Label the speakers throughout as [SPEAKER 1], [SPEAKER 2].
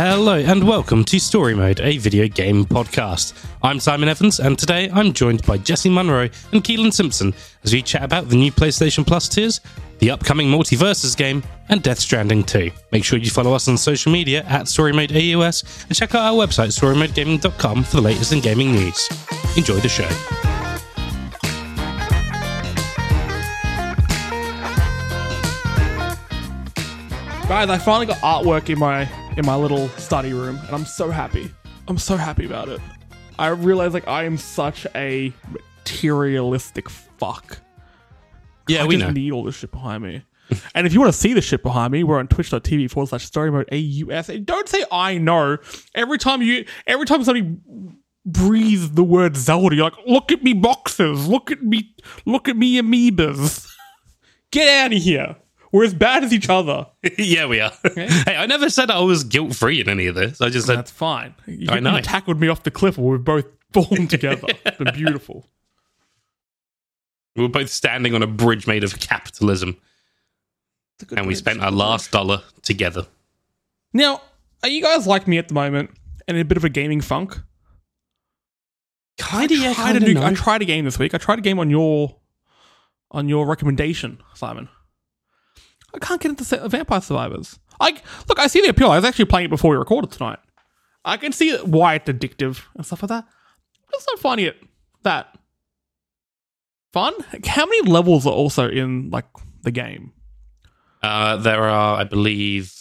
[SPEAKER 1] Hello and welcome to Story Mode, a video game podcast. I'm Simon Evans, and today I'm joined by Jesse Munro and Keelan Simpson as we chat about the new PlayStation Plus tiers, the upcoming Multiverses game, and Death Stranding 2. Make sure you follow us on social media at StoryModeAUS and check out our website, StoryModeGaming.com, for the latest in gaming news. Enjoy the show.
[SPEAKER 2] Guys, I finally got artwork in my in my little study room, and I'm so happy. I'm so happy about it. I realize like I am such a materialistic fuck.
[SPEAKER 1] Yeah,
[SPEAKER 2] I
[SPEAKER 1] we
[SPEAKER 2] just
[SPEAKER 1] know.
[SPEAKER 2] need all this shit behind me. and if you want to see the shit behind me, we're on twitch.tv forward slash story mode AUS. And don't say I know. Every time you every time somebody breathes the word Zelda, you're like, look at me boxes, look at me look at me amoebas. Get out of here. We're as bad as each other.
[SPEAKER 1] yeah, we are. hey, I never said I was guilt free in any of this. I just said
[SPEAKER 2] That's fine. You,
[SPEAKER 1] I know.
[SPEAKER 2] you tackled me off the cliff, and we've both fallen together. It's been beautiful.
[SPEAKER 1] we were both standing on a bridge made of capitalism, and we spent our last dollar together.
[SPEAKER 2] Now, are you guys like me at the moment and in a bit of a gaming funk?
[SPEAKER 1] Kinda, yeah,
[SPEAKER 2] tried
[SPEAKER 1] kinda
[SPEAKER 2] I tried a game this week. I tried a game on your on your recommendation, Simon. I can't get into Vampire Survivors. I look. I see the appeal. I was actually playing it before we recorded tonight. I can see why it's addictive and stuff like that. I'm not finding it that fun. How many levels are also in like the game?
[SPEAKER 1] Uh, there are, I believe,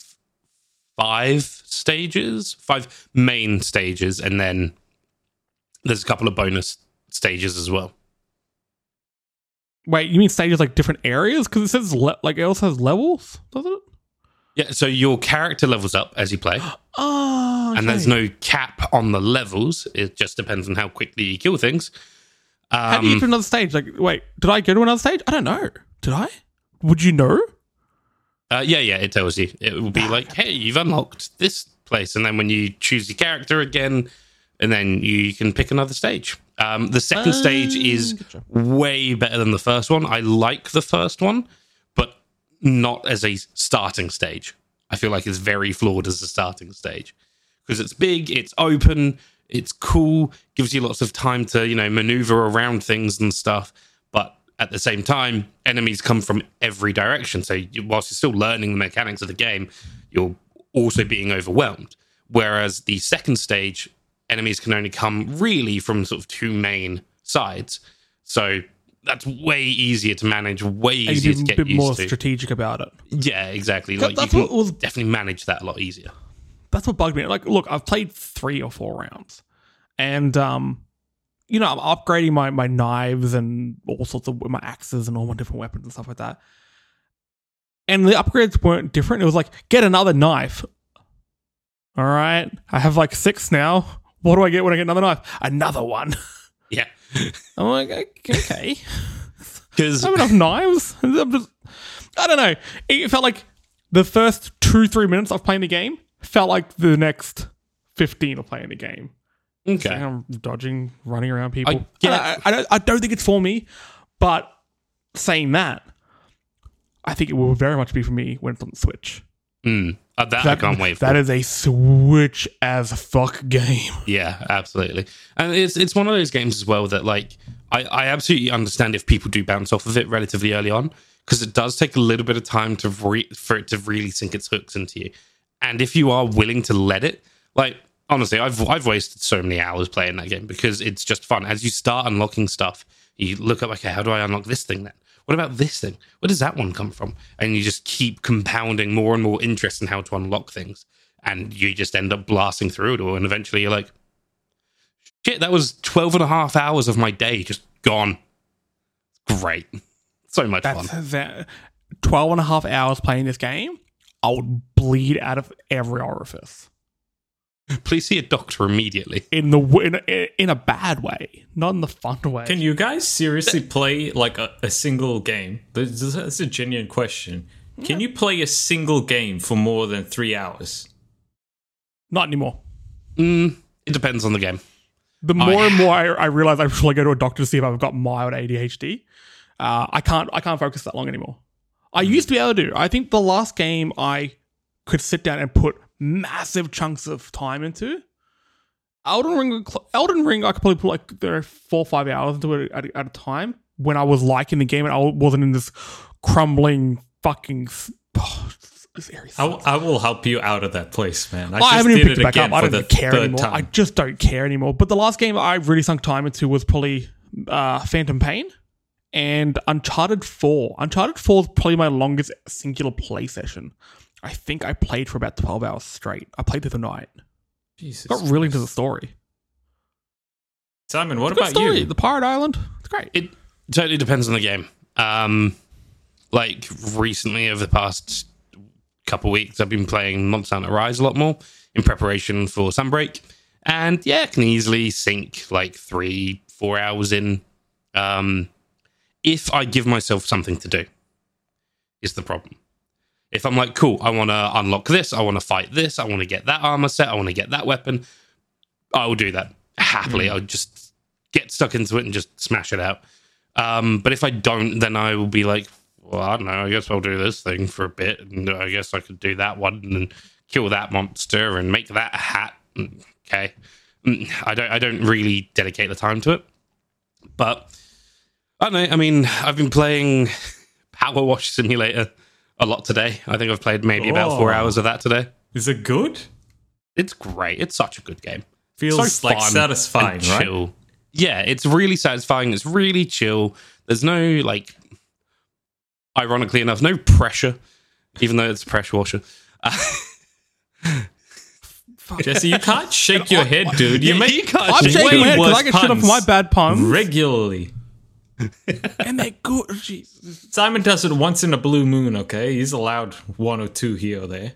[SPEAKER 1] five stages, five main stages, and then there's a couple of bonus stages as well.
[SPEAKER 2] Wait, you mean stages like different areas? Because it says le- like it also has levels, doesn't it?
[SPEAKER 1] Yeah, so your character levels up as you play,
[SPEAKER 2] Oh,
[SPEAKER 1] and there's no cap on the levels. It just depends on how quickly you kill things.
[SPEAKER 2] How do you get
[SPEAKER 1] Um,
[SPEAKER 2] to another stage? Like, wait, did I go to another stage? I don't know. Did I? Would you know?
[SPEAKER 1] Uh, yeah, yeah, it tells you. It will be like, hey, you've unlocked this place. And then when you choose your character again, and then you can pick another stage. Um, the second stage is
[SPEAKER 2] gotcha.
[SPEAKER 1] way better than the first one. I like the first one, but not as a starting stage. I feel like it's very flawed as a starting stage because it's big, it's open, it's cool, gives you lots of time to, you know, maneuver around things and stuff. But at the same time, enemies come from every direction. So you, whilst you're still learning the mechanics of the game, you're also being overwhelmed. Whereas the second stage, enemies can only come really from sort of two main sides. So that's way easier to manage, way easier to get
[SPEAKER 2] a bit more
[SPEAKER 1] to.
[SPEAKER 2] strategic about it.
[SPEAKER 1] yeah, exactly. Like
[SPEAKER 2] that's
[SPEAKER 1] you
[SPEAKER 2] what was-
[SPEAKER 1] definitely manage that a lot easier.
[SPEAKER 2] That's what bugged me. Like, look, I've played three or four rounds, and um, you know, I'm upgrading my my knives and all sorts of my axes and all my different weapons and stuff like that. And the upgrades weren't different. It was like get another knife. All right, I have like six now. What do I get when I get another knife? Another one.
[SPEAKER 1] Yeah,
[SPEAKER 2] I'm like, okay.
[SPEAKER 1] because
[SPEAKER 2] I have enough knives. I'm just, I don't know. It felt like the first two, three minutes of playing the game felt like the next 15 of playing the game.
[SPEAKER 1] okay,
[SPEAKER 2] I'm dodging, running around people.
[SPEAKER 1] I
[SPEAKER 2] I, I, I don't, I don't think it's for me, but saying that, I think it will very much be for me when it's on the Switch.
[SPEAKER 1] Mm. Uh, that, I can't wait for.
[SPEAKER 2] That is a Switch as fuck game.
[SPEAKER 1] Yeah, absolutely. And it's it's one of those games as well that like I, I absolutely understand if people do bounce off of it relatively early on because it does take a little bit of time to re- for it to really sink its hooks into you. And if you are willing to let it, like honestly, I've I've wasted so many hours playing that game because it's just fun. As you start unlocking stuff, you look up, okay, how do I unlock this thing then? What about this thing? Where does that one come from? And you just keep compounding more and more interest in how to unlock things. And you just end up blasting through it all. And eventually you're like, shit, that was 12 and a half hours of my day just gone. Great. So much
[SPEAKER 2] That's
[SPEAKER 1] fun.
[SPEAKER 2] that 12 and a half hours playing this game. I would bleed out of every orifice.
[SPEAKER 1] Please see a doctor immediately.
[SPEAKER 2] in the in a, in a bad way, not in the fun way.
[SPEAKER 3] Can you guys seriously play like a, a single game? This this is a genuine question. Can you play a single game for more than three hours?
[SPEAKER 2] not anymore.
[SPEAKER 1] Mm, it depends on the game.
[SPEAKER 2] The
[SPEAKER 1] I-
[SPEAKER 2] more and more I, I realize I should go to a doctor to see if I've got mild ADHD. Uh, I can't I can't focus that long anymore. I used to be able to. I think the last game I could sit down and put massive chunks of time into. Elden Ring, Elden Ring, I could probably put like there four or five hours into it at, at a time when I was liking the game and I wasn't in this crumbling fucking. Oh,
[SPEAKER 3] I, will- I will help you out of that place, man. I,
[SPEAKER 2] I
[SPEAKER 3] just
[SPEAKER 2] haven't even picked
[SPEAKER 3] it
[SPEAKER 2] it back up. I don't care anymore.
[SPEAKER 3] time.
[SPEAKER 2] I just don't care anymore. But the last game I really sunk time into was probably uh, Phantom Pain and Uncharted 4. Uncharted 4 is probably my longest singular play session. I think I played for about 12 hours straight. I played through the night.
[SPEAKER 3] Jesus.
[SPEAKER 2] Got really into the story.
[SPEAKER 3] Simon, what
[SPEAKER 2] Good
[SPEAKER 3] about
[SPEAKER 2] story.
[SPEAKER 3] you?
[SPEAKER 2] The Pirate Island. It's great.
[SPEAKER 1] It totally depends on the game. Um, like recently, over the past couple weeks, I've been playing Monster Hunter Rise a lot more in preparation for Sunbreak, and yeah, I can easily sink like three, four hours in. Um, if I give myself something to do, is the problem. If I'm like, cool, I want to unlock this, I want to fight this, I want to get that armor set, I want to get that weapon, I will do that happily. I'll just get stuck into it and just smash it out. Um, but if I don't, then I will be like, well, I don't know. I guess I'll do this thing for a bit, and I guess I could do that one and kill that monster and make that a hat. Mm, Okay, Mm, I don't. I don't really dedicate the time to it, but I don't know. I mean, I've been playing Power Wash Simulator a lot today. I think I've played maybe about four
[SPEAKER 3] oh.
[SPEAKER 1] hours of that today.
[SPEAKER 3] Is it good?
[SPEAKER 1] It's great. It's such a good game.
[SPEAKER 3] Feels
[SPEAKER 1] So
[SPEAKER 3] like
[SPEAKER 1] fun
[SPEAKER 3] satisfying,
[SPEAKER 1] and
[SPEAKER 3] right?
[SPEAKER 1] chill. Yeah, it's really satisfying. It's really chill. There's no like, ironically enough, no pressure, even though it's a pressure washer.
[SPEAKER 3] Jesse, you can't shake your head, dude. You
[SPEAKER 1] Yeah,
[SPEAKER 3] make
[SPEAKER 1] you can't
[SPEAKER 2] I'm
[SPEAKER 3] way
[SPEAKER 2] shaking my head because I
[SPEAKER 3] worse
[SPEAKER 2] get shit off
[SPEAKER 3] puns
[SPEAKER 2] my bad puns.
[SPEAKER 3] regularly.
[SPEAKER 2] And they're good. Jesus.
[SPEAKER 3] Simon does it once in a blue moon, okay? He's allowed one or two here or there.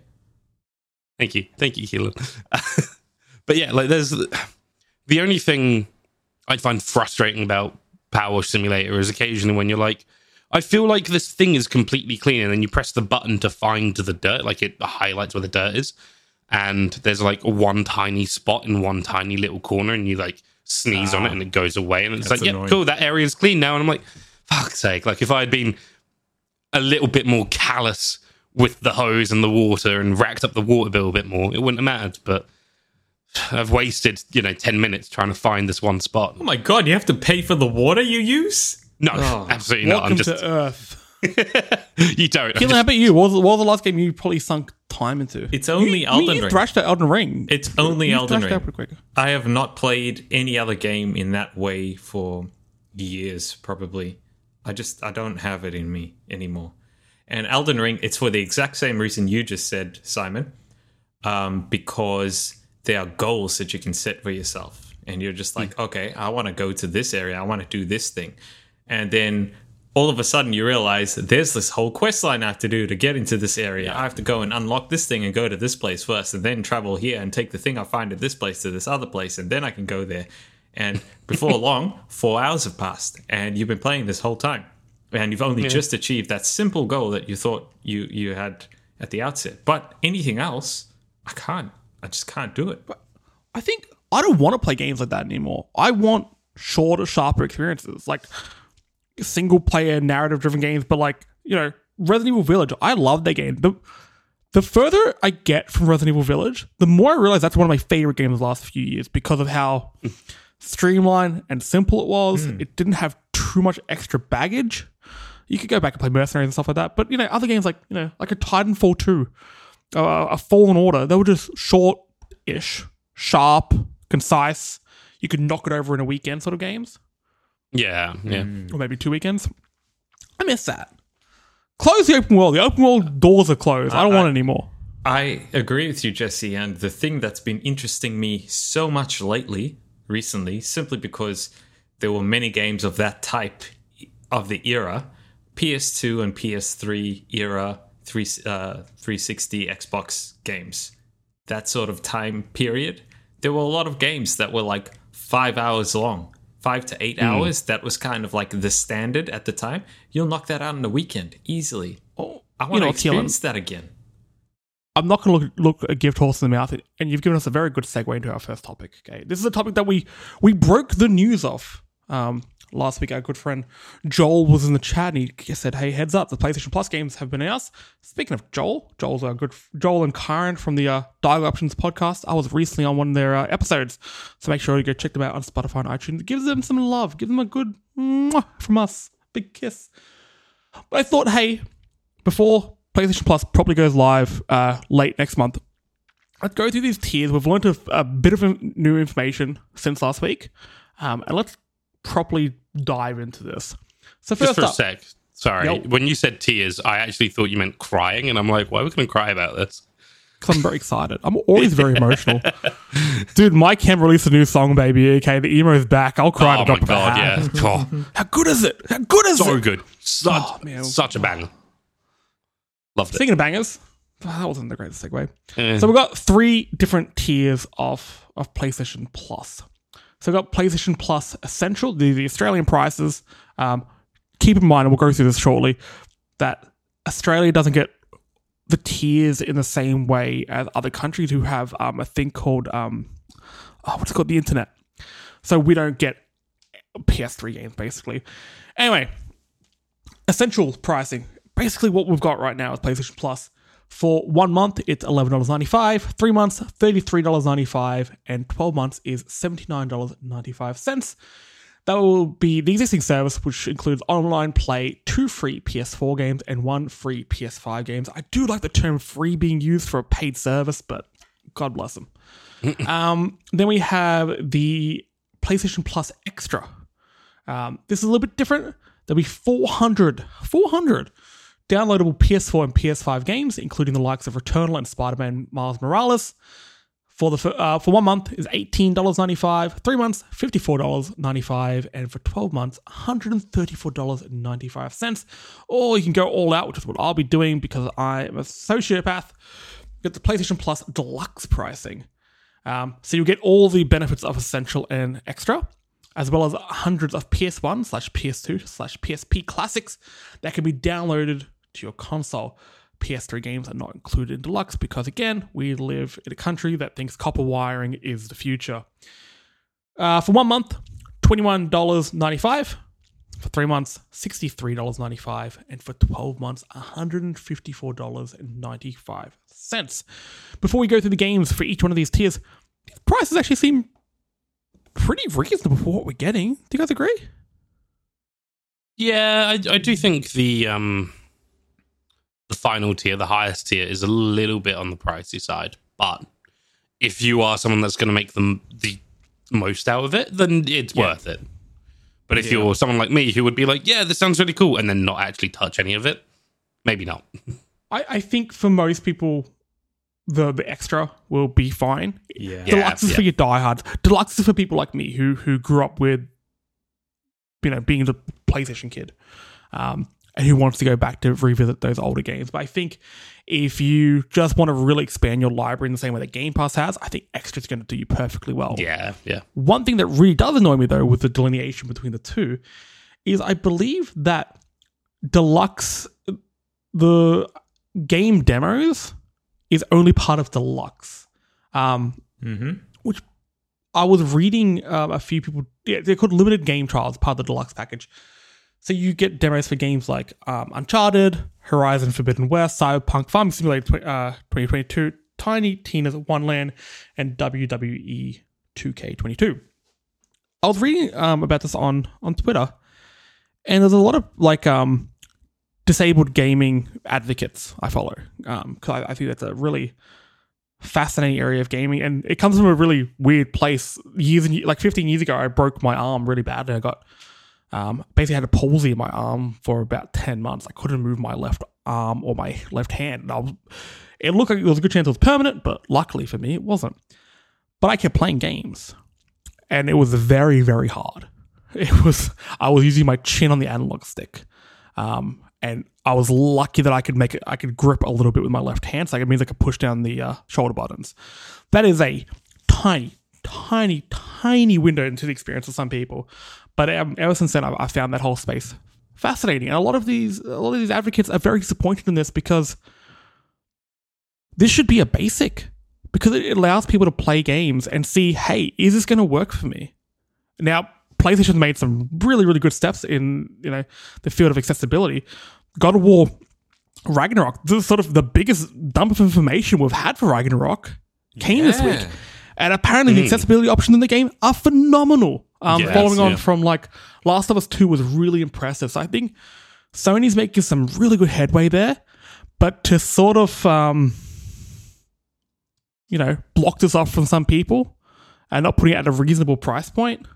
[SPEAKER 1] Thank you, thank you, Keelan. but yeah, like there's the only thing I find frustrating about Power Wash Simulator is occasionally when you're like, I feel like this thing is completely clean, and then you press the button to find the dirt, like it highlights where the dirt is, and there's like one tiny spot in one tiny little corner, and you like sneeze on it ah. and it goes away, and it's like, yeah, cool, that area is clean now, and I'm like, fuck's sake, like if I had been a little bit more callous with the hose and the water and racked up the water bill a bit more, it wouldn't have mattered. But I've wasted, you know, 10 minutes trying to find this one spot.
[SPEAKER 3] Oh my god, you have to pay for the water you use?
[SPEAKER 1] No,
[SPEAKER 3] Oh.
[SPEAKER 1] absolutely not. I'm just,
[SPEAKER 2] to Earth.
[SPEAKER 1] You don't. I'm
[SPEAKER 2] Keelan, how about you? What was, what was the last game you probably sunk time into?
[SPEAKER 3] It's only
[SPEAKER 2] you,
[SPEAKER 3] Elden
[SPEAKER 2] you
[SPEAKER 3] Ring.
[SPEAKER 2] thrashed out Elden Ring.
[SPEAKER 3] It's only
[SPEAKER 2] you
[SPEAKER 3] Elden
[SPEAKER 2] thrashed out
[SPEAKER 3] Ring.
[SPEAKER 2] pretty quick.
[SPEAKER 3] I have not played any other game in that way for years, probably. I just I don't have it in me anymore. And Elden Ring, it's for the exact same reason you just said, Simon, um, because there are goals that you can set for yourself, and you're just like, okay, I want to go to this area, I want to do this thing, and then all of a sudden you realize there's this whole quest line I have to do to get into this area. I have to go and unlock this thing and go to this place first, and then travel here and take the thing I find at this place to this other place, and then I can go there. And before long, four hours have passed, and you've been playing this whole time, and you've only just achieved that simple goal that you thought you you had at the outset. But anything else, I can't. I just can't do it.
[SPEAKER 2] I think I don't want to play games like that anymore. I want shorter, sharper experiences, like single player narrative driven games. But like you know, Resident Evil Village, I love that game. The the further I get from Resident Evil Village, the more I realize that's one of my favorite games of the last few years because of how streamlined and simple it was. It didn't have too much extra baggage. You could go back and play Mercenaries and stuff like that, but you know, other games like you know, like a Titanfall two, uh, a Fallen Order, they were just short-ish, sharp, concise. You could knock it over in a weekend, sort of games,
[SPEAKER 1] yeah, yeah.
[SPEAKER 2] or maybe two weekends. I miss that. Close the open world. The open world doors are closed. I don't want any more.
[SPEAKER 3] I agree with you, Jesse. And the thing that's been interesting me so much lately, recently, simply because there were many games of that type of the era PS2 and PS3 era, three, uh, 360 Xbox games, that sort of time period. There were a lot of games that were like five hours long, five to eight hours. That was kind of like the standard at the time. You'll knock that out in a weekend easily.
[SPEAKER 2] Oh,
[SPEAKER 3] I want to
[SPEAKER 2] know,
[SPEAKER 3] experience that again.
[SPEAKER 2] I'm not going to look, look a gift horse in the mouth, and you've given us a very good segue into our first topic. Okay, this is a topic that we we broke the news of um, last week, our good friend Joel was in the chat and he said, "Hey, heads up, the PlayStation Plus games have been announced." Speaking of Joel, Joel's a good Joel and Karen from the uh, Dial Options podcast. I was recently on one of their uh, episodes, so make sure you go check them out on Spotify and iTunes. Give them some love, give them a good mwah from us, big kiss. But I thought, hey, before PlayStation Plus probably goes live uh, late next month, let's go through these tiers. We've learned a, a bit of new information since last week, um, and let's properly dive into this. So
[SPEAKER 1] Just
[SPEAKER 2] first
[SPEAKER 1] for a sec. Sorry.
[SPEAKER 2] Yep.
[SPEAKER 1] When you said tears, I actually thought you meant crying, and I'm like, why are we going to cry about this?
[SPEAKER 2] because I'm very excited. I'm always very emotional, dude. My Chem released a new song, baby. Okay, the emo's back. I'll cry.
[SPEAKER 1] oh my
[SPEAKER 2] drop of a
[SPEAKER 1] god, yeah. Oh,
[SPEAKER 2] How good is it? How good is
[SPEAKER 1] so
[SPEAKER 2] it?
[SPEAKER 1] So good. Such,
[SPEAKER 2] Oh, man.
[SPEAKER 1] such a banger. Loved it.
[SPEAKER 2] Speaking of bangers, that wasn't the greatest segue.
[SPEAKER 1] Eh.
[SPEAKER 2] So we've got three different tiers of of PlayStation Plus. So we've got PlayStation Plus Essential, the, the Australian prices. Um, keep in mind, and we'll go through this shortly, that Australia doesn't get the tiers in the same way as other countries who have um, a thing called um, oh, what's it called? The internet. So we don't get PS3 games basically. Anyway, essential pricing. Basically, what we've got right now is PlayStation Plus. For one month, it's $11.95. Three months, $33.95. And 12 months is $79.95. That will be the existing service, which includes online play, two free PS4 games, and one free PS5 games. I do like the term free being used for a paid service, but God bless them. um, then we have the PlayStation Plus Extra. Um, this is a little bit different. There'll be 400, 400 downloadable PS4 and PS5 games, including the likes of Returnal and Spider-Man Miles Morales. For the uh, for one month is eighteen dollars ninety five. Three months fifty four dollars ninety five, and for twelve months one hundred and thirty four dollars ninety five cents. Or you can go all out, which is what I'll be doing because I am a sociopath. Get the PlayStation Plus Deluxe pricing. Um, so you'll get all the benefits of Essential and Extra, as well as hundreds of PS1 slash PS2 slash PSP classics that can be downloaded to your console. PS3 games are not included in Deluxe because, again, we live in a country that thinks copper wiring is the future. Uh, for one month, $21.95. For three months, $63.95. And for 12 months, $154.95. Before we go through the games for each one of these tiers, these prices actually seem pretty reasonable for what we're getting. Do you guys agree?
[SPEAKER 1] Yeah, I, I do think the um the final tier, the highest tier, is a little bit on the pricey side. But if you are someone that's going to make them the most out of it, then it's
[SPEAKER 2] Yeah.
[SPEAKER 1] worth it. But if
[SPEAKER 3] Yeah.
[SPEAKER 1] you're someone like me who would be like, "Yeah, this sounds really cool," and then not actually touch any of it, maybe not.
[SPEAKER 2] I, I think for most people, the the extra will be fine.
[SPEAKER 3] Yeah.
[SPEAKER 1] Yeah.
[SPEAKER 2] Deluxe is for your diehards. Deluxe is for people like me who who grew up with, you know, being the PlayStation kid, um, and who wants to go back to revisit those older games. But I think if you just want to really expand your library in the same way that Game Pass has, I think extra is going to do you perfectly well.
[SPEAKER 1] Yeah, yeah.
[SPEAKER 2] One thing that really does annoy me though with the delineation between the two is I believe that deluxe the game demos is only part of deluxe. Um,
[SPEAKER 3] Mm-hmm.
[SPEAKER 2] which I was reading um, a few people. Yeah, they're called limited game trials, part of the deluxe package. So you get demos for games like um, Uncharted, Horizon Forbidden West, Cyberpunk, Farming Simulator uh, 2022, Tiny Tina's Wonderland, and WWE 2K22. I was reading um, about this on on Twitter, and there's a lot of like um, disabled gaming advocates I follow because I, I think that's a really fascinating area of gaming, and it comes from a really weird place. Years and like 15 years ago, I broke my arm really badly. And I got um, basically had a palsy in my arm for about 10 months. I couldn't move my left arm or my left hand. And I was, it looked like there was a good chance it was permanent, but luckily for me, it wasn't. But I kept playing games, and it was very, very hard. It was I was using my chin on the analog stick. Um, and I was lucky that I could make it. I could grip a little bit with my left hand, so it means I could push down the uh, shoulder buttons. That is a tiny, tiny, tiny window into the experience of some people. But um, ever since then, I, I found that whole space fascinating, and a lot of these, a lot of these advocates are very disappointed in this because this should be a basic because it allows people to play games and see, hey, is this going to work for me? Now, PlayStation made some really, really good steps in you know the field of accessibility. God of War Ragnarok, this is sort of the biggest dump of information we've had for Ragnarok came this week. And apparently the accessibility options in the game are phenomenal. Um,
[SPEAKER 1] Yes,
[SPEAKER 2] following on
[SPEAKER 1] yeah.
[SPEAKER 2] from like Last of Us 2 was really impressive. So I think Sony's making some really good headway there. But to sort of um, you know, block this off from some people and not putting it at a reasonable price point,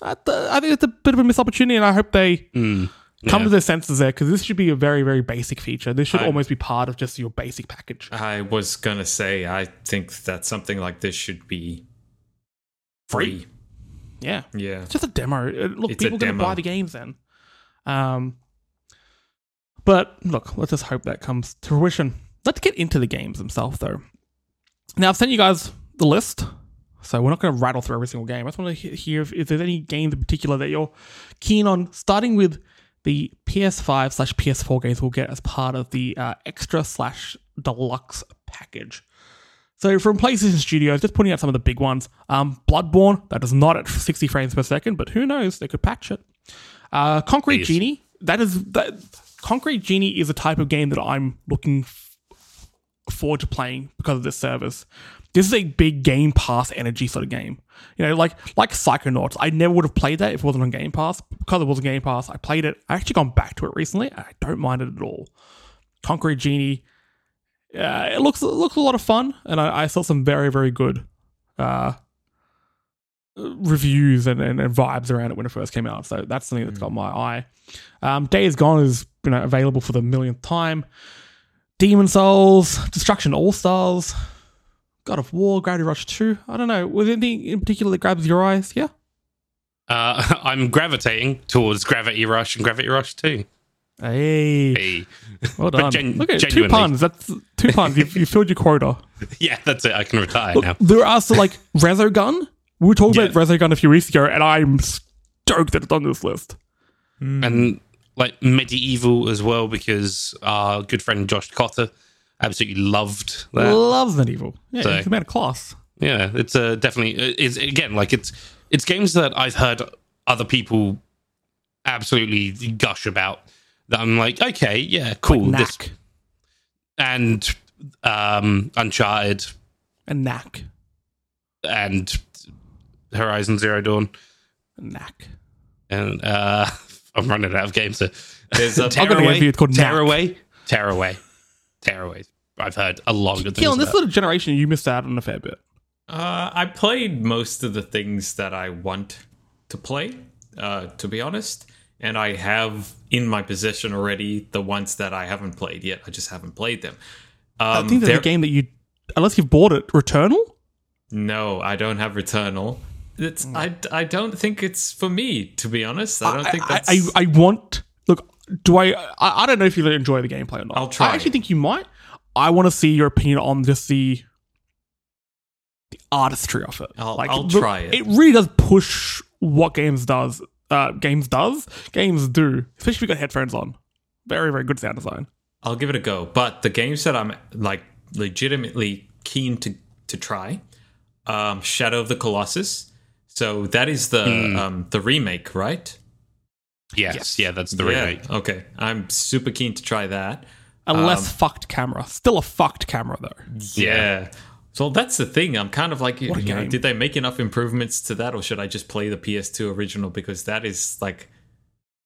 [SPEAKER 2] I, th- I think it's a bit of a missed opportunity, and I hope they come
[SPEAKER 1] yeah.
[SPEAKER 2] to their senses there because this should be a very, very basic feature. This should
[SPEAKER 3] I-
[SPEAKER 2] almost be part of just your basic package.
[SPEAKER 3] I was gonna say I think that something like this should be free.
[SPEAKER 2] Yeah,
[SPEAKER 3] Yeah.
[SPEAKER 2] it's just a demo. Uh, Look,
[SPEAKER 3] It's
[SPEAKER 2] people going to buy the games then. Um, but look, let's just hope that comes to fruition. Let's get into the games themselves, though. Now, I've sent you guys the list, so we're not going to rattle through every single game. I just want to hear if, if there's any games in particular that you're keen on, starting with the PS5 slash PS4 games we'll get as part of the uh, extra slash deluxe package. So from PlayStation Studios, just putting out some of the big ones. Um, Bloodborne, that is not at 60 frames per second, but who knows? They could patch it. Uh, Concrete
[SPEAKER 1] Please.
[SPEAKER 2] Genie, that is that. Concrete Genie is a type of game that I'm looking forward to playing because of this service. This is a big Game Pass energy sort of game. You know, like like Psychonauts. I never would have played that if it wasn't on Game Pass. Because it was on Game Pass, I played it. I actually gone back to it recently. I don't mind it at all. Concrete Genie, uh, it looks it looks a lot of fun, and I, I saw some very very good uh, reviews and, and, and vibes around it when it first came out. So that's something that's got my eye. Um, Days Gone is you know available for the millionth time. Demon's Souls, Destruction All Stars, God of War, Gravity Rush Two. I don't know. Was there anything in particular that grabs your eyes? Yeah.
[SPEAKER 1] Uh, I'm gravitating towards Gravity Rush and Gravity Rush 2.
[SPEAKER 2] Hey,
[SPEAKER 1] Hey.
[SPEAKER 2] well done.
[SPEAKER 1] gen-
[SPEAKER 2] Look at two
[SPEAKER 1] genuinely.
[SPEAKER 2] puns. That's two puns. You've, you filled your quota.
[SPEAKER 1] Yeah, that's it. I can retire
[SPEAKER 2] Look,
[SPEAKER 1] now.
[SPEAKER 2] there are also like Resogun. We were talking
[SPEAKER 1] Yeah.
[SPEAKER 2] about Resogun a few weeks ago, and I'm stoked that it's on this list.
[SPEAKER 1] And like MediEvil as well, because our good friend Josh Cotter absolutely loved that.
[SPEAKER 2] Loves MediEvil. Yeah,
[SPEAKER 1] So-
[SPEAKER 2] it's about a class.
[SPEAKER 1] Yeah, it's uh, definitely it's again like it's it's games that I've heard other people absolutely gush about. That I'm like, okay, yeah, cool. this
[SPEAKER 2] Knack
[SPEAKER 1] and um, Uncharted
[SPEAKER 2] and knack
[SPEAKER 1] and Horizon Zero Dawn,
[SPEAKER 2] and knack.
[SPEAKER 1] and uh, I'm running out of games. So.
[SPEAKER 3] There's a-
[SPEAKER 2] I've a game for you, it's called Knack.
[SPEAKER 1] Tearaway, Tearaway, Tearaway. I've heard a lot of good things.
[SPEAKER 2] Keelan, this little generation, you missed out on a fair bit.
[SPEAKER 3] Uh, I played most of the things that I want to play, uh, to be honest. And I have in my possession already the ones that I haven't played yet. I just haven't played them. Um,
[SPEAKER 2] I think there's
[SPEAKER 3] there-
[SPEAKER 2] a game that you, unless you've bought it, Returnal.
[SPEAKER 3] No, I don't have Returnal. It's I, I don't think it's for me, to be honest. I don't
[SPEAKER 2] I,
[SPEAKER 3] think
[SPEAKER 2] I,
[SPEAKER 3] that's.
[SPEAKER 2] I, I want. Look, do I, I? I don't know if you enjoy the gameplay or not.
[SPEAKER 3] I'll try.
[SPEAKER 2] I actually think you might. I want to see your opinion on just the the artistry of it.
[SPEAKER 3] I'll-
[SPEAKER 2] like,
[SPEAKER 3] I'll
[SPEAKER 2] the-
[SPEAKER 3] try it.
[SPEAKER 2] It really does push what games does. Uh, games does games do, especially if you've got headphones on. Very very good sound design.
[SPEAKER 3] I'll give it a go. But the games that I'm like legitimately keen to to try, um, Shadow of the Colossus. So that is the
[SPEAKER 2] Hmm.
[SPEAKER 3] um, the remake, right?
[SPEAKER 1] yes,
[SPEAKER 2] Yes.
[SPEAKER 1] yeah, that's the
[SPEAKER 3] yeah.
[SPEAKER 1] remake.
[SPEAKER 3] Okay, I'm super keen to try that.
[SPEAKER 2] A less fucked camera, still a fucked camera though.
[SPEAKER 3] Yeah. So that's the thing. I'm kind of like, you know, did they make enough improvements to that, or should I just play the PS2 original because that is like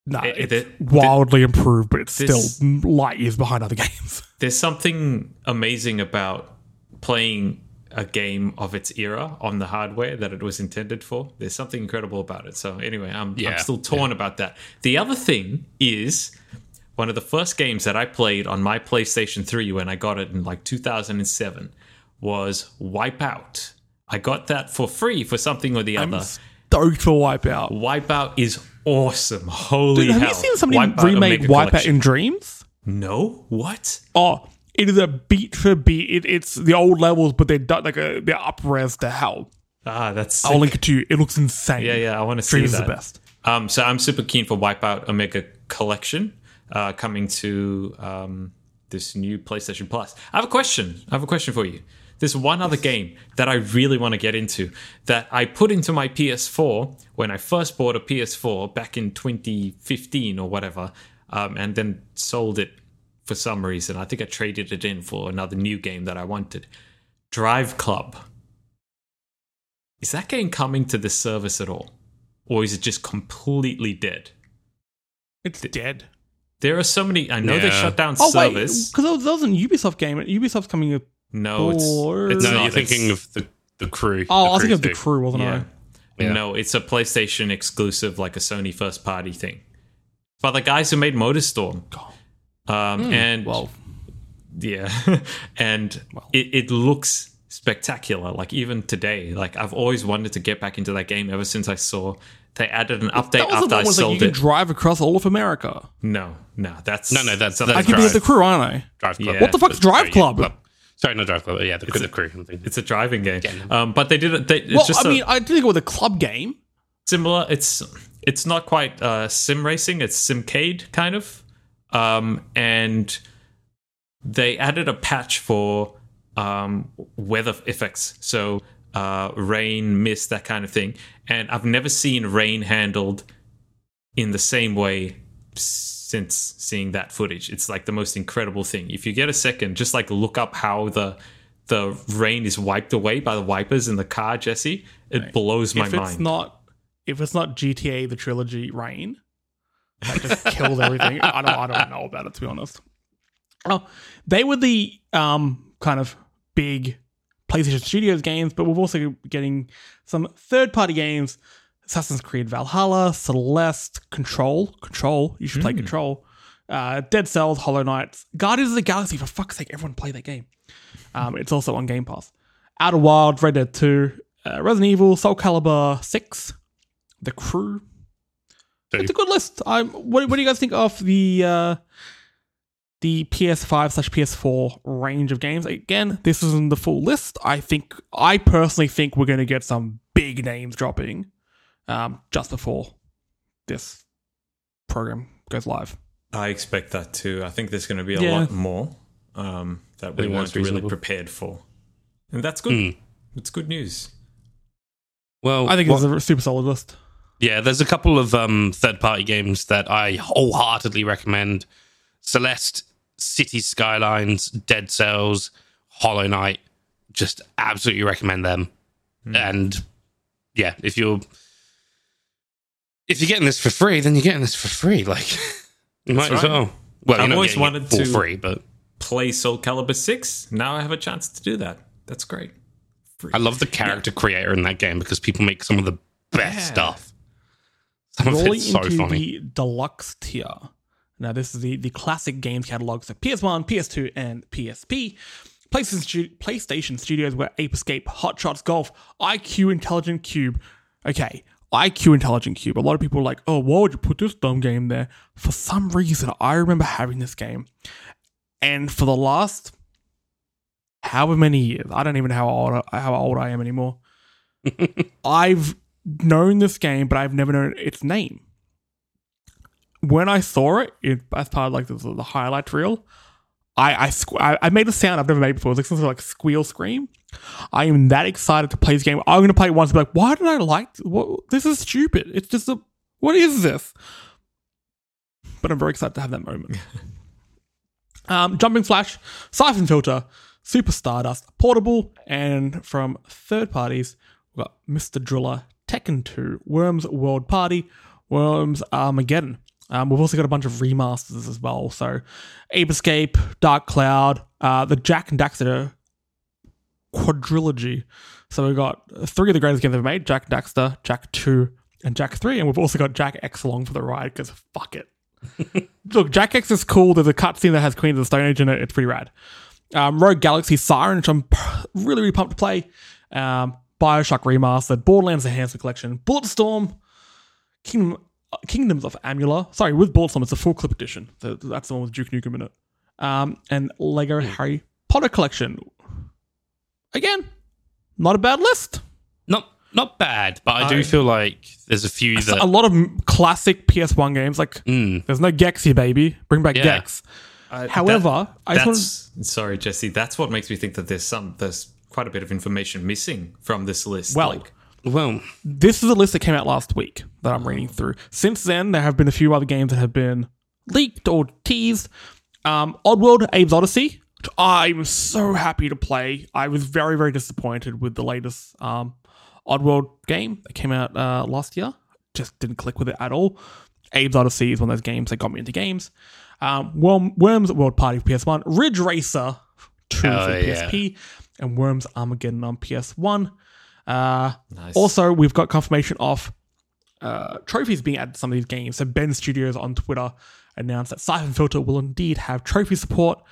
[SPEAKER 2] No,
[SPEAKER 3] It-
[SPEAKER 2] it's
[SPEAKER 3] it-
[SPEAKER 2] wildly improved, but it's
[SPEAKER 3] this-
[SPEAKER 2] still light years behind other games.
[SPEAKER 3] there's something amazing about playing a game of its era on the hardware that it was intended for. There's something incredible about it. So anyway, I'm, I'm still torn about that. The other thing is one of the first games that I played on my PlayStation 3 when I got it in like 2007 was Wipeout. I got that for free for something or the
[SPEAKER 2] I'm
[SPEAKER 3] other.
[SPEAKER 2] stoked for Wipeout.
[SPEAKER 3] Wipeout is awesome. Holy
[SPEAKER 2] Dude, have
[SPEAKER 3] hell.
[SPEAKER 2] you seen somebody
[SPEAKER 3] Wipeout
[SPEAKER 2] remake Wipeout
[SPEAKER 3] Collection.
[SPEAKER 2] in Dreams?
[SPEAKER 3] No? What?
[SPEAKER 2] Oh, it is a beat for beat. It, it's the old levels, but they're done, like a, they're up res to hell.
[SPEAKER 3] Ah, that's
[SPEAKER 2] I'll link it to you. It looks insane.
[SPEAKER 3] Yeah, yeah, I want to see
[SPEAKER 2] Dreams
[SPEAKER 3] that.
[SPEAKER 2] is the best.
[SPEAKER 3] Um, so I'm super keen for Wipeout Omega Collection uh, coming to um, this new PlayStation Plus. I have a question. I have a question for you. There's one other game that I really want to get into that I put into my PS4 when I first bought a PS4 back in 2015 or whatever, um, and then sold it for some reason. I think I traded it in for another new game that I wanted. Drive Club. Is that game coming to the service at all? Or is it just completely dead?
[SPEAKER 2] It's dead.
[SPEAKER 3] There are so many. I know they
[SPEAKER 1] Yeah.
[SPEAKER 3] shut down
[SPEAKER 2] Oh wait,
[SPEAKER 3] service.
[SPEAKER 2] because that was, that was a Ubisoft game. Ubisoft's coming. Up,
[SPEAKER 3] No, it's, it's
[SPEAKER 1] No,
[SPEAKER 3] not.
[SPEAKER 1] you're
[SPEAKER 3] It's-
[SPEAKER 1] thinking of the the crew.
[SPEAKER 2] oh,
[SPEAKER 1] the
[SPEAKER 2] I was thinking of the crew, wasn't
[SPEAKER 3] yeah.
[SPEAKER 1] Yeah.
[SPEAKER 3] No, it's a PlayStation exclusive, like a Sony first party thing. By the guys who made Motorstorm. Um, and
[SPEAKER 2] Well,
[SPEAKER 3] yeah, and it, it looks spectacular. Like even today, like I've always wanted to get back into that game ever since I saw they added an update
[SPEAKER 2] that was the
[SPEAKER 3] after I
[SPEAKER 2] one was like you
[SPEAKER 3] sold
[SPEAKER 2] can drive across all of America.
[SPEAKER 3] no, no, that's
[SPEAKER 1] No, no, that's- that's
[SPEAKER 2] I can be
[SPEAKER 1] Drive.
[SPEAKER 2] with the crew, aren't I?
[SPEAKER 1] Drive Club.
[SPEAKER 3] Yeah.
[SPEAKER 2] What the fuck's Drive
[SPEAKER 1] Yeah,
[SPEAKER 2] Club?
[SPEAKER 1] Sorry, no Drive Club. Yeah, the, the crew. I'm thinking.
[SPEAKER 3] It's a driving game. Um, but they did it. They, it's
[SPEAKER 2] Well,
[SPEAKER 3] just
[SPEAKER 2] I
[SPEAKER 3] a-
[SPEAKER 2] mean, I did think it was a club game.
[SPEAKER 3] similar. It's it's not quite uh, sim racing. It's simcade kind of, um, and they added a patch for um, weather effects. So uh, rain, mist, that kind of thing. And I've never seen rain handled in the same way since seeing that footage. It's like the most incredible thing. If you get a second, just like look up how the the rain is wiped away by the wipers in the car, Jesse. It blows my
[SPEAKER 2] if it's
[SPEAKER 3] mind.
[SPEAKER 2] not, if it's not GTA the trilogy Rain, that just killed everything. I don't, I don't know about it to be honest. Oh, they were the um kind of big PlayStation Studios games, but we're also getting some third party games. Assassin's Creed Valhalla, Celeste, Control, Control. You should play Control. Uh, Dead Cells, Hollow Knights, Guardians of the Galaxy. For fuck's sake, everyone play that game. Um, it's also on Game Pass. Outer Wild, Red Dead 2, uh, Resident Evil, Soul Calibur 6, The Crew.
[SPEAKER 1] Two.
[SPEAKER 2] It's a good list. Um, what, what do you guys think of the uh, the PS5 slash PS4 range of games? Again, this isn't the full list. I think I personally think we're going to get some big names dropping um, just before this program goes live.
[SPEAKER 3] I expect that too. I think there's going to be a
[SPEAKER 2] Yeah.
[SPEAKER 3] lot more um, that we
[SPEAKER 1] think
[SPEAKER 3] weren't really prepared for, and that's good.
[SPEAKER 1] Hmm.
[SPEAKER 3] It's good news.
[SPEAKER 1] Well,
[SPEAKER 2] I think
[SPEAKER 1] what-
[SPEAKER 2] it's a super solid list.
[SPEAKER 1] Yeah, there's a couple of um, third party games that I wholeheartedly recommend Celeste, City Skylines, Dead Cells, Hollow Knight. Just absolutely recommend them. And yeah, if you're if you're getting this for free, then you're getting this for free. Like you might
[SPEAKER 3] That's
[SPEAKER 1] as well. Well,
[SPEAKER 3] I've always wanted to-
[SPEAKER 1] free, but
[SPEAKER 3] Play Soul Calibur Six. Now I have a chance to do that. That's great. Free.
[SPEAKER 1] I love the character creator in that game because people make some of the best
[SPEAKER 3] Yeah.
[SPEAKER 1] stuff. Some of
[SPEAKER 2] rolling
[SPEAKER 1] it's so
[SPEAKER 2] into
[SPEAKER 1] funny.
[SPEAKER 2] the deluxe tier. Now, this is the, the classic games catalog, so PS1, PS2, and PSP. PlayStation, PlayStation Studios were Ape Escape, Hot Shots Golf, IQ Intelligent Cube. Okay, IQ Intelligent Cube. A lot of people are like, oh, why would you put this dumb game there? For some reason, I remember having this game. And for the last however many years, I don't even know how old, how old I am anymore. I've known this game, but I've never known its name. When I saw it, it as part of like the, the highlight reel, I I, squ- I I made a sound I've never made before. It was like some sort of like squeal scream. I am that excited to play this game. I'm going to play it once and be like, why did I like what, this? Is stupid. It's just a what is this? But I'm very excited to have that moment. um, Jumping Flash, Siphon Filter, Super Stardust, Portable, and from third parties, we've got Mr. Driller, Tekken 2, Worms World Party, Worms Armageddon. Um, we've also got a bunch of remasters as well. So, Ape Escape, Dark Cloud, uh, the Jak and Daxter quadrilogy. So we've got three of the greatest games ever made: Jak Daxter, Jak Two, and Jak Three, and we've also got Jak X along for the ride because fuck it. Look, Jak X is cool. There's a cutscene that has Queens of the Stone Age in it. It's pretty rad. Um, Rogue Galaxy Siren, which I'm really, really pumped to play. Um, Bioshock Remastered, Borderlands Enhancement Collection, Bulletstorm, Kingdom, uh, Kingdoms of Amalur. Sorry, with Bulletstorm, it's a full clip edition. So that's the one with Duke Nukem in it. Um, and Lego Harry Potter Collection. Again, not a bad list.
[SPEAKER 1] Not not bad, but I do feel like there's a few that
[SPEAKER 2] a lot of classic PS1 games. Like,
[SPEAKER 1] Mm.
[SPEAKER 2] there's no Gex here, baby. Bring back
[SPEAKER 1] Yeah.
[SPEAKER 2] Gex.
[SPEAKER 3] Uh,
[SPEAKER 2] However, I just
[SPEAKER 3] that's sorry, Jesse. That's what makes me think that there's some there's quite a bit of information missing from this list.
[SPEAKER 2] Well,
[SPEAKER 3] like,
[SPEAKER 1] Well,
[SPEAKER 2] this is a list that came out last week that I'm reading through. Since then, there have been a few other games that have been leaked or teased. Um, Oddworld Abe's Odyssey, which I'm so happy to play. I was very, very disappointed with the latest um, Oddworld game that came out uh, last year. Just didn't click with it at all. Abe's Odyssey is one of those games that got me into games. Um, Worm, Worms World Party for PS1, Ridge Racer 2
[SPEAKER 1] Oh,
[SPEAKER 2] for
[SPEAKER 1] yeah.
[SPEAKER 2] PSP, and Worms Armageddon on PS1. Uh,
[SPEAKER 3] nice.
[SPEAKER 2] also, we've got confirmation of uh, trophies being added to some of these games. So Bend Studios on Twitter announced that Siphon Filter will indeed have trophy support,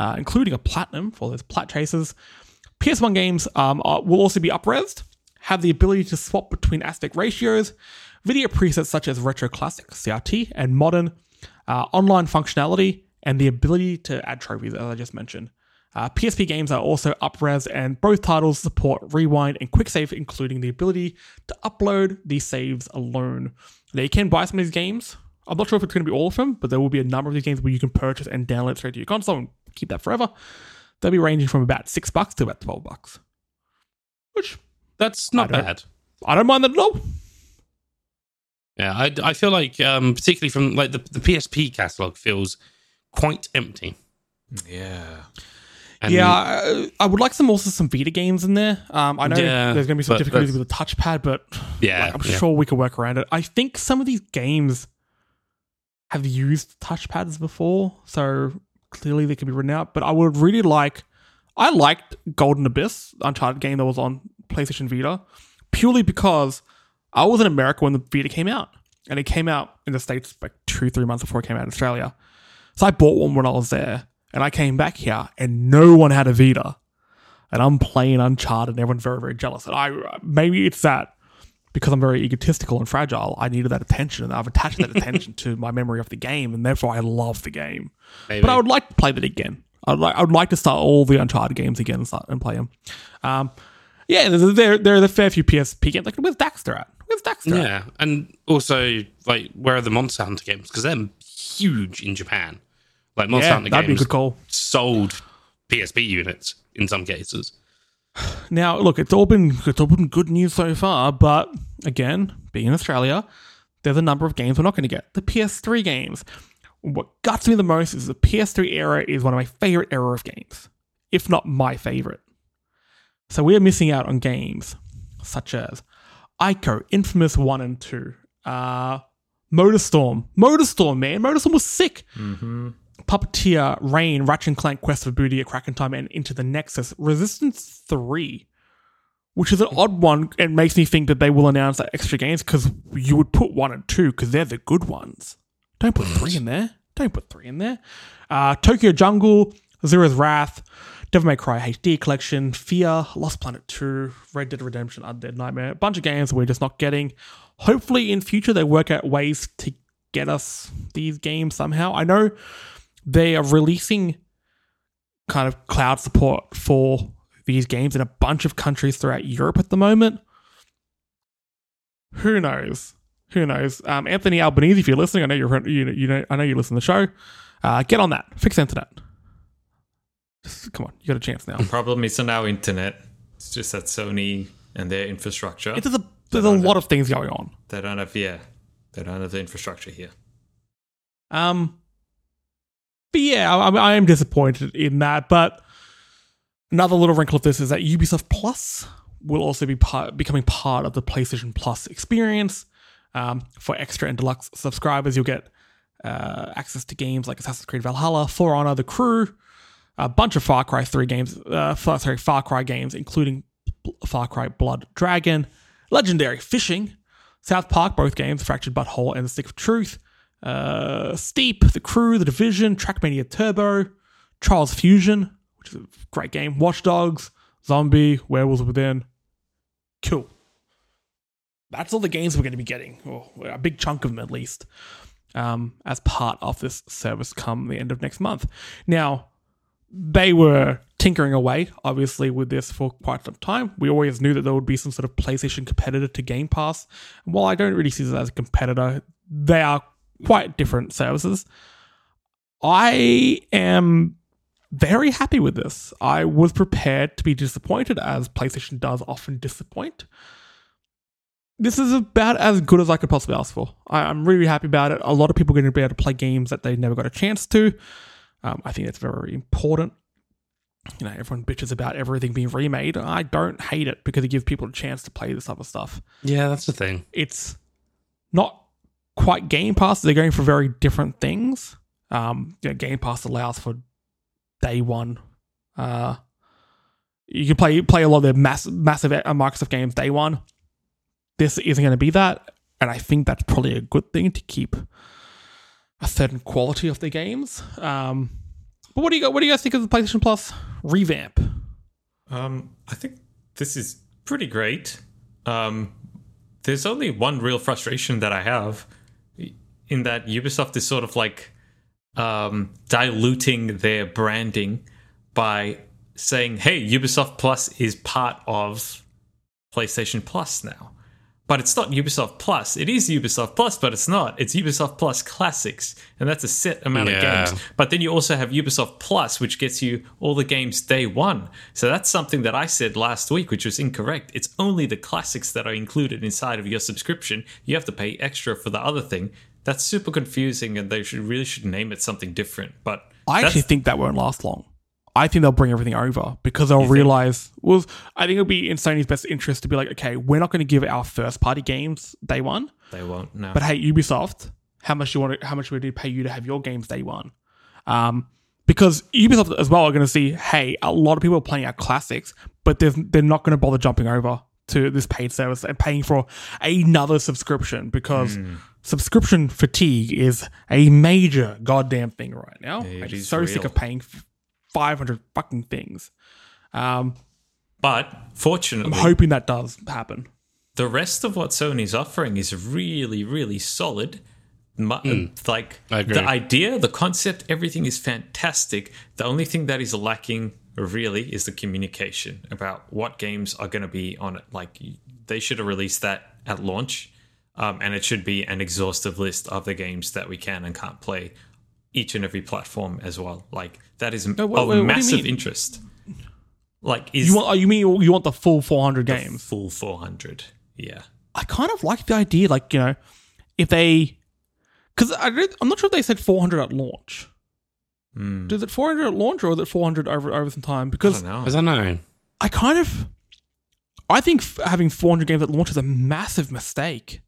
[SPEAKER 2] uh, including a platinum for those plat chasers. PS1 games um, are, will also be upresed, have the ability to swap between aspect ratios, video presets such as retro classic CRT and modern, uh, online functionality, and the ability to add trophies, as I just mentioned. Uh, PSP games are also upres, and both titles support rewind and quick save, including the ability to upload these saves alone. Now, you can buy some of these games. I'm not sure if it's going to be all of them, but there will be a number of these games where you can purchase and download straight to your console and keep that forever. They'll be ranging from about six bucks to about twelve bucks, which
[SPEAKER 1] that's not
[SPEAKER 2] I
[SPEAKER 1] bad.
[SPEAKER 2] I don't mind that at all.
[SPEAKER 1] Yeah, I, I feel like um, particularly from like the, the PSP catalog feels quite empty.
[SPEAKER 3] yeah.
[SPEAKER 1] And
[SPEAKER 2] yeah, I, I would like some also some Vita games in there. Um, I know
[SPEAKER 1] Yeah,
[SPEAKER 2] there's going to be some
[SPEAKER 1] but
[SPEAKER 2] difficulties with the touchpad, but
[SPEAKER 1] yeah,
[SPEAKER 2] like, I'm
[SPEAKER 1] yeah.
[SPEAKER 2] sure we could work around it. I think some of these games have used touchpads before, so clearly they can be written out. But I would really like. I liked Golden Abyss, Uncharted game that was on PlayStation Vita, purely because I was in America when the Vita came out, and it came out in the states like two, three months before it came out in Australia. So I bought one when I was there, and I came back here, and no one had a Vita, and I'm playing Uncharted, and everyone's very, very jealous. And I maybe it's that because I'm very egotistical and fragile, I needed that attention, and I've attached that attention to my memory of the game, and therefore I love the game.
[SPEAKER 1] Maybe.
[SPEAKER 2] But I would like to play that again. I'd like, I would like to start all the Uncharted games again and start and play them. Um, yeah, there, there, are the fair few PSP games. Like, where's Daxter at? Where's Daxter at?
[SPEAKER 1] yeah, and also like where are the Monster Hunter games? Because they're huge in Japan. Like Monster
[SPEAKER 2] Yeah,
[SPEAKER 1] Hunter
[SPEAKER 2] that'd be a
[SPEAKER 1] games
[SPEAKER 2] good call.
[SPEAKER 1] sold PSP units in some cases.
[SPEAKER 2] Now, look, it's all been it's all been good news so far, but again, being in Australia, there's a number of games we're not going to get. The PS3 games. What guts me the most is the PS3 era is one of my favorite era of games, if not my favorite. So we are missing out on games such as Ico, Infamous One and Two, uh, Motorstorm, Motorstorm, man, Motorstorm was sick. Puppeteer, Rain, Ratchet and Clank, Quest for Booty, A Crack in Time, and Into the Nexus. Resistance 3, which is an odd one and makes me think that they will announce that extra games because you would put 1 and 2 because they're the good ones. Don't put 3 in there. Don't put 3 in there. Uh, Tokyo Jungle, Asura's Wrath, Devil May Cry HD Collection, Fear, Lost Planet 2, Red Dead Redemption, Undead Nightmare. A bunch of games we're just not getting. Hopefully, in future, they work out ways to get us these games somehow. I know they are releasing kind of cloud support for these games in a bunch of countries throughout Europe at the moment. Who knows? Who knows? Um, Anthony Albanese, if you're listening, I know you're you know, you know I know you listen to the show. Uh, get on that. Fix internet. Just, come on, you got a chance now.
[SPEAKER 3] The Problem isn't our internet. It's just that Sony and their infrastructure.
[SPEAKER 2] There's a there's a lot of things going on.
[SPEAKER 3] they don't have yeah. They don't have the infrastructure here.
[SPEAKER 2] Um, but yeah, I, I am disappointed in that. But another little wrinkle of this is that Ubisoft Plus will also be part, becoming part of the PlayStation Plus experience. Um, for extra and deluxe subscribers, you'll get uh, access to games like Assassin's Creed Valhalla, For Honor, The Crew, a bunch of Far Cry 3 games, uh, sorry, Far Cry games, including Far Cry Blood Dragon, Legendary Fishing, South Park, both games, Fractured Butthole and The Stick of Truth, uh, Steep, The Crew, The Division, Trackmania Turbo, Trials Fusion, which is a great game, Watch Dogs, Zombi, Werewolves Within. Cool. That's all the games we're going to be getting, or a big chunk of them at least, um, as part of this service come the end of next month. Now, they were tinkering away, obviously, with this for quite some time. We always knew that there would be some sort of PlayStation competitor to Game Pass. And while I don't really see this as a competitor, they are quite different services. I am very happy with this. I was prepared to be disappointed, as PlayStation does often disappoint. This is about as good as I could possibly ask for. I, I'm really happy about it. A lot of people are going to be able to play games that they never got a chance to. Um, I think that's very important. You know, everyone bitches about everything being remade. I don't hate it because it gives people a chance to play this other stuff.
[SPEAKER 1] Yeah, that's the thing.
[SPEAKER 2] It's not quite Game Pass. They're going for very different things. Um, you know, Game Pass allows for day one. Uh, you can play play a lot of their mass, massive uh, Microsoft games day one. This isn't going to be that, and I think that's probably a good thing to keep a certain quality of the games. Um, but what do you what do you guys think of the PlayStation Plus revamp?
[SPEAKER 3] Um, I think this is pretty great. Um, there's only one real frustration that I have in that Ubisoft is sort of like um, diluting their branding by saying, "Hey, Ubisoft Plus is part of PlayStation Plus now." But it's not Ubisoft Plus. It is Ubisoft Plus, but it's not. It's Ubisoft Plus Classics, and that's a set amount
[SPEAKER 1] Yeah.
[SPEAKER 3] of games. But then you also have Ubisoft Plus, which gets you all the games day one. So that's something that I said last week, which was incorrect. It's only the classics that are included inside of your subscription. You have to pay extra for the other thing. That's super confusing, and they should really should name it something different. But
[SPEAKER 2] I actually think that won't last long. I think they'll bring everything over because they'll realize. Well, I think it'll be in Sony's best interest to be like, okay, we're not going to give our first party games day one,
[SPEAKER 3] they won't. No,
[SPEAKER 2] but hey, Ubisoft, how much you want? To, how much would it pay you to have your games day one? Um, because Ubisoft as well are going to see, hey, a lot of people are playing our classics, but they're they're not going to bother jumping over to this paid service and paying for another subscription because subscription fatigue is a major goddamn thing right now.
[SPEAKER 3] it
[SPEAKER 2] I'm
[SPEAKER 3] is
[SPEAKER 2] so sick of paying five hundred fucking things. Um,
[SPEAKER 3] but fortunately, I'm
[SPEAKER 2] hoping that does happen.
[SPEAKER 3] the rest of what Sony's offering is really, really solid. Mu- Like
[SPEAKER 1] I agree.
[SPEAKER 3] the idea, the concept, everything is fantastic. The only thing that is lacking, really, is the communication about what games are going to be on it. Like they should have released that at launch, um, and it should be an exhaustive list of the games that we can and can't play, each and every platform as well. Like that is
[SPEAKER 2] wait,
[SPEAKER 3] of
[SPEAKER 2] wait, what
[SPEAKER 3] massive interest. Like is
[SPEAKER 2] You want? oh, You mean you want the full four hundred games?
[SPEAKER 3] full four hundred? Yeah.
[SPEAKER 2] I kind of like the idea, like you know, if they, because I read, I'm not sure if they said 400 at launch.
[SPEAKER 3] Mm.
[SPEAKER 2] Is it 400 at launch or is it 400 over over some time?
[SPEAKER 3] I
[SPEAKER 2] Because
[SPEAKER 3] don't know.
[SPEAKER 1] I don't know.
[SPEAKER 2] I kind of, I think f- having 400 games at launch is a massive mistake.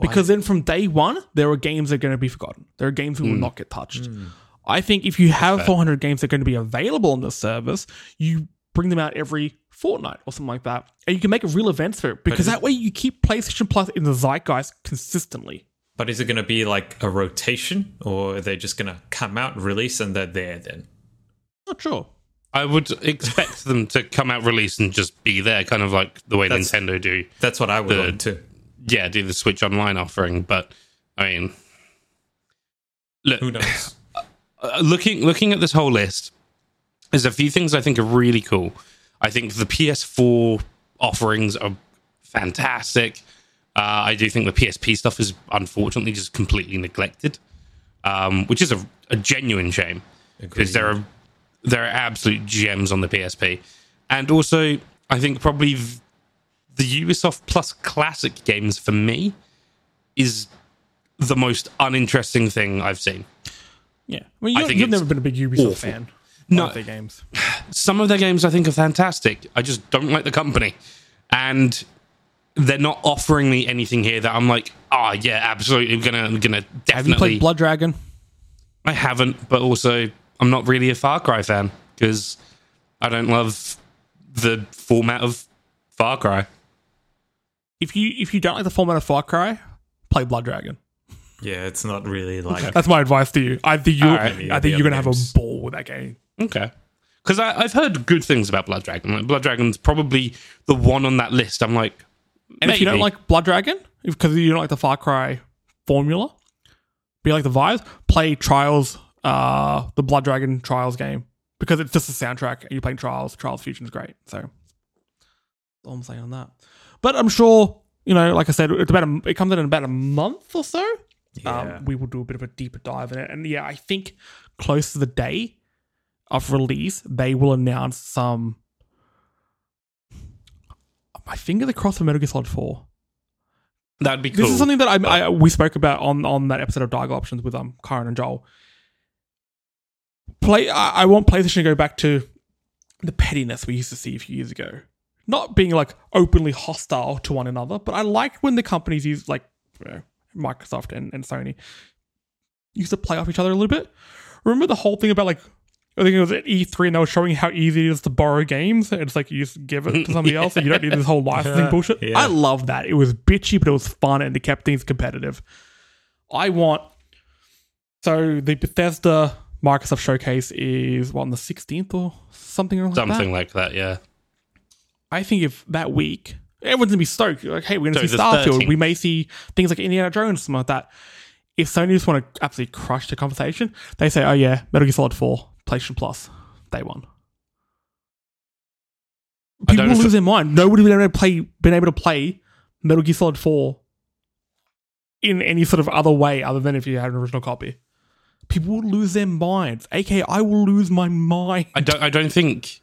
[SPEAKER 2] Because then from day one, there are games that are going to be forgotten. There are games that will hmm. not get touched. Hmm. I think if you have 400 games that are going to be available on the service, you bring them out every fortnight or something like that. And you can make a real events for it because
[SPEAKER 3] is
[SPEAKER 2] that way you keep PlayStation Plus in the zeitgeist consistently.
[SPEAKER 3] But is it going to be like a rotation, or are they just going to come out release and they're there then?
[SPEAKER 2] Not sure.
[SPEAKER 1] I would expect them to come out release and just be there, kind of like the way
[SPEAKER 3] That's-
[SPEAKER 1] Nintendo do.
[SPEAKER 3] That's what I would
[SPEAKER 1] The-
[SPEAKER 3] want too.
[SPEAKER 1] Yeah, do the Switch Online offering. But I mean, look,
[SPEAKER 3] Who knows?
[SPEAKER 1] uh, looking looking at this whole list, there's a few things I think are really cool. I think the PS4 offerings are fantastic. Uh, I do think the PSP stuff is unfortunately just completely neglected, um, which is a, a genuine shame because there are there are absolute gems on the PSP, and also I think probably v- the Ubisoft Plus classic games for me is the most uninteresting thing I've seen.
[SPEAKER 2] Yeah. Well, you,
[SPEAKER 1] I think
[SPEAKER 2] you've never been a big Ubisoft
[SPEAKER 1] awful.
[SPEAKER 2] fan.
[SPEAKER 1] No.
[SPEAKER 2] of their games.
[SPEAKER 1] some of their games I think are fantastic. I just don't like the company, and they're not offering me anything here that I'm like, oh yeah, absolutely, I'm gonna, I'm gonna definitely.
[SPEAKER 2] Have you played Blood Dragon?
[SPEAKER 1] I haven't, but also I'm not really a Far Cry fan because I don't love the format of Far Cry.
[SPEAKER 2] If you if you don't like the format of Far Cry, play Blood Dragon.
[SPEAKER 3] Yeah, it's not really like.
[SPEAKER 2] That's my advice to you. I think you
[SPEAKER 1] All right,
[SPEAKER 2] I think you're gonna have a ball with that game.
[SPEAKER 1] Okay. Because I've heard good things about Blood Dragon. Like, Blood Dragon's probably the one on that list. I'm like,
[SPEAKER 2] And if you don't like Blood Dragon, because you don't like the Far Cry formula, be like the vibes, play Trials, uh, the Blood Dragon Trials game because it's just a soundtrack and you're playing Trials. Trials Fusion is great. So that's all I'm saying on that. But I'm sure you know, like I said, it's about a, it comes in in about a month or so.
[SPEAKER 3] Yeah.
[SPEAKER 2] um, we will do a bit of a deeper dive in it. And yeah, I think close to the day of release, they will announce some. My finger the cross for Metal Gear Solid Four.
[SPEAKER 1] That'd be cool.
[SPEAKER 2] This is something that I, I we spoke about on on that episode of Dialogue Options with um Karen and Joel. Play. I, I want PlayStation to go back to the pettiness we used to see a few years ago. Not being like openly hostile to one another, but I like when the companies use like you know, Microsoft and, and Sony used to play off each other a little bit. Remember the whole thing about like I think it was at E3 and they were showing how easy it is to borrow games. It's like you just give it to somebody else and you don't need this whole licensing bullshit.
[SPEAKER 3] Yeah.
[SPEAKER 2] I love that. It was bitchy, but it was fun and it kept things competitive. I want so the Bethesda Microsoft showcase is what on the 16th or something like that.
[SPEAKER 1] something like that. Yeah.
[SPEAKER 2] I think if that week everyone's gonna be stoked, like, hey, we're gonna
[SPEAKER 1] So
[SPEAKER 2] see Starfield.
[SPEAKER 1] 13th.
[SPEAKER 2] We may see things like Indiana Jones, something like that. If Sony just want to absolutely crush the conversation, they say, "Oh yeah, Metal Gear Solid Four, PlayStation Plus, day one." People will lose their mind. Nobody will ever play, been able to play Metal Gear Solid Four in any sort of other way other than if you had an original copy. People will lose their minds. AK, I will lose my mind.
[SPEAKER 1] I don't. I don't think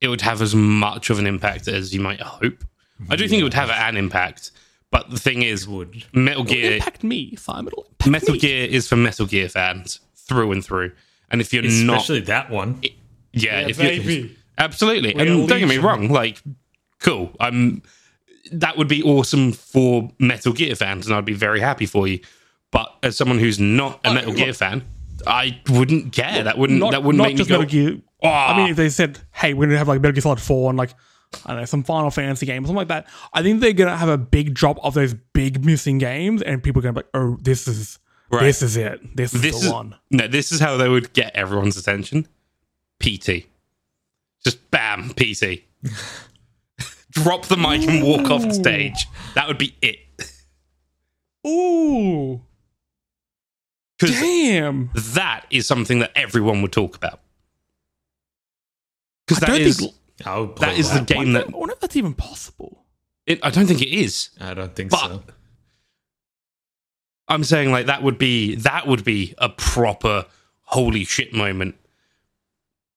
[SPEAKER 1] it would have as much of an impact as you might hope. I do think it would have an impact, but the thing is,
[SPEAKER 3] would.
[SPEAKER 1] Metal
[SPEAKER 2] It'll
[SPEAKER 1] Gear,
[SPEAKER 2] impact me, Simon. It'll impact
[SPEAKER 1] Metal
[SPEAKER 2] me.
[SPEAKER 1] Gear is for Metal Gear fans through and through. And if you're not,
[SPEAKER 3] Especially that one.
[SPEAKER 1] yeah,
[SPEAKER 2] Yeah,
[SPEAKER 1] if you absolutely,
[SPEAKER 2] We're
[SPEAKER 1] and don't get me wrong, like, cool. I'm that would be awesome for Metal Gear fans, and I'd be very happy for you. But as someone who's not a
[SPEAKER 2] Uh,
[SPEAKER 1] Metal
[SPEAKER 2] look-
[SPEAKER 1] Gear fan, I wouldn't care. that wouldn't
[SPEAKER 2] not,
[SPEAKER 1] that wouldn't
[SPEAKER 2] not
[SPEAKER 1] make me
[SPEAKER 2] just
[SPEAKER 1] go.
[SPEAKER 2] Metal Gear.
[SPEAKER 1] "Oh."
[SPEAKER 2] I mean, if they said, "Hey, we're gonna have like Metal Gear Solid Four and like I don't know some Final Fantasy game, or something like that," I think they're gonna have a big drop of those big missing games, and people are gonna be like, "Oh, this is
[SPEAKER 1] Right.
[SPEAKER 2] this is it. This is
[SPEAKER 1] this
[SPEAKER 2] the
[SPEAKER 1] is
[SPEAKER 2] one."
[SPEAKER 1] no, this is how they would get everyone's attention. PT, just bam, PT. Drop the mic and walk off the stage. That would be it.
[SPEAKER 2] Ooh, damn!
[SPEAKER 1] that is something that everyone would talk about. Because
[SPEAKER 2] I
[SPEAKER 1] that
[SPEAKER 2] don't
[SPEAKER 1] is
[SPEAKER 2] think-
[SPEAKER 3] I would play
[SPEAKER 1] that is the game
[SPEAKER 3] that.
[SPEAKER 1] game
[SPEAKER 2] I
[SPEAKER 1] that
[SPEAKER 2] wonder if that's even possible.
[SPEAKER 1] it, I don't think it is.
[SPEAKER 3] I don't think
[SPEAKER 1] But
[SPEAKER 3] so.
[SPEAKER 1] I'm saying like that would be that would be a proper holy shit moment.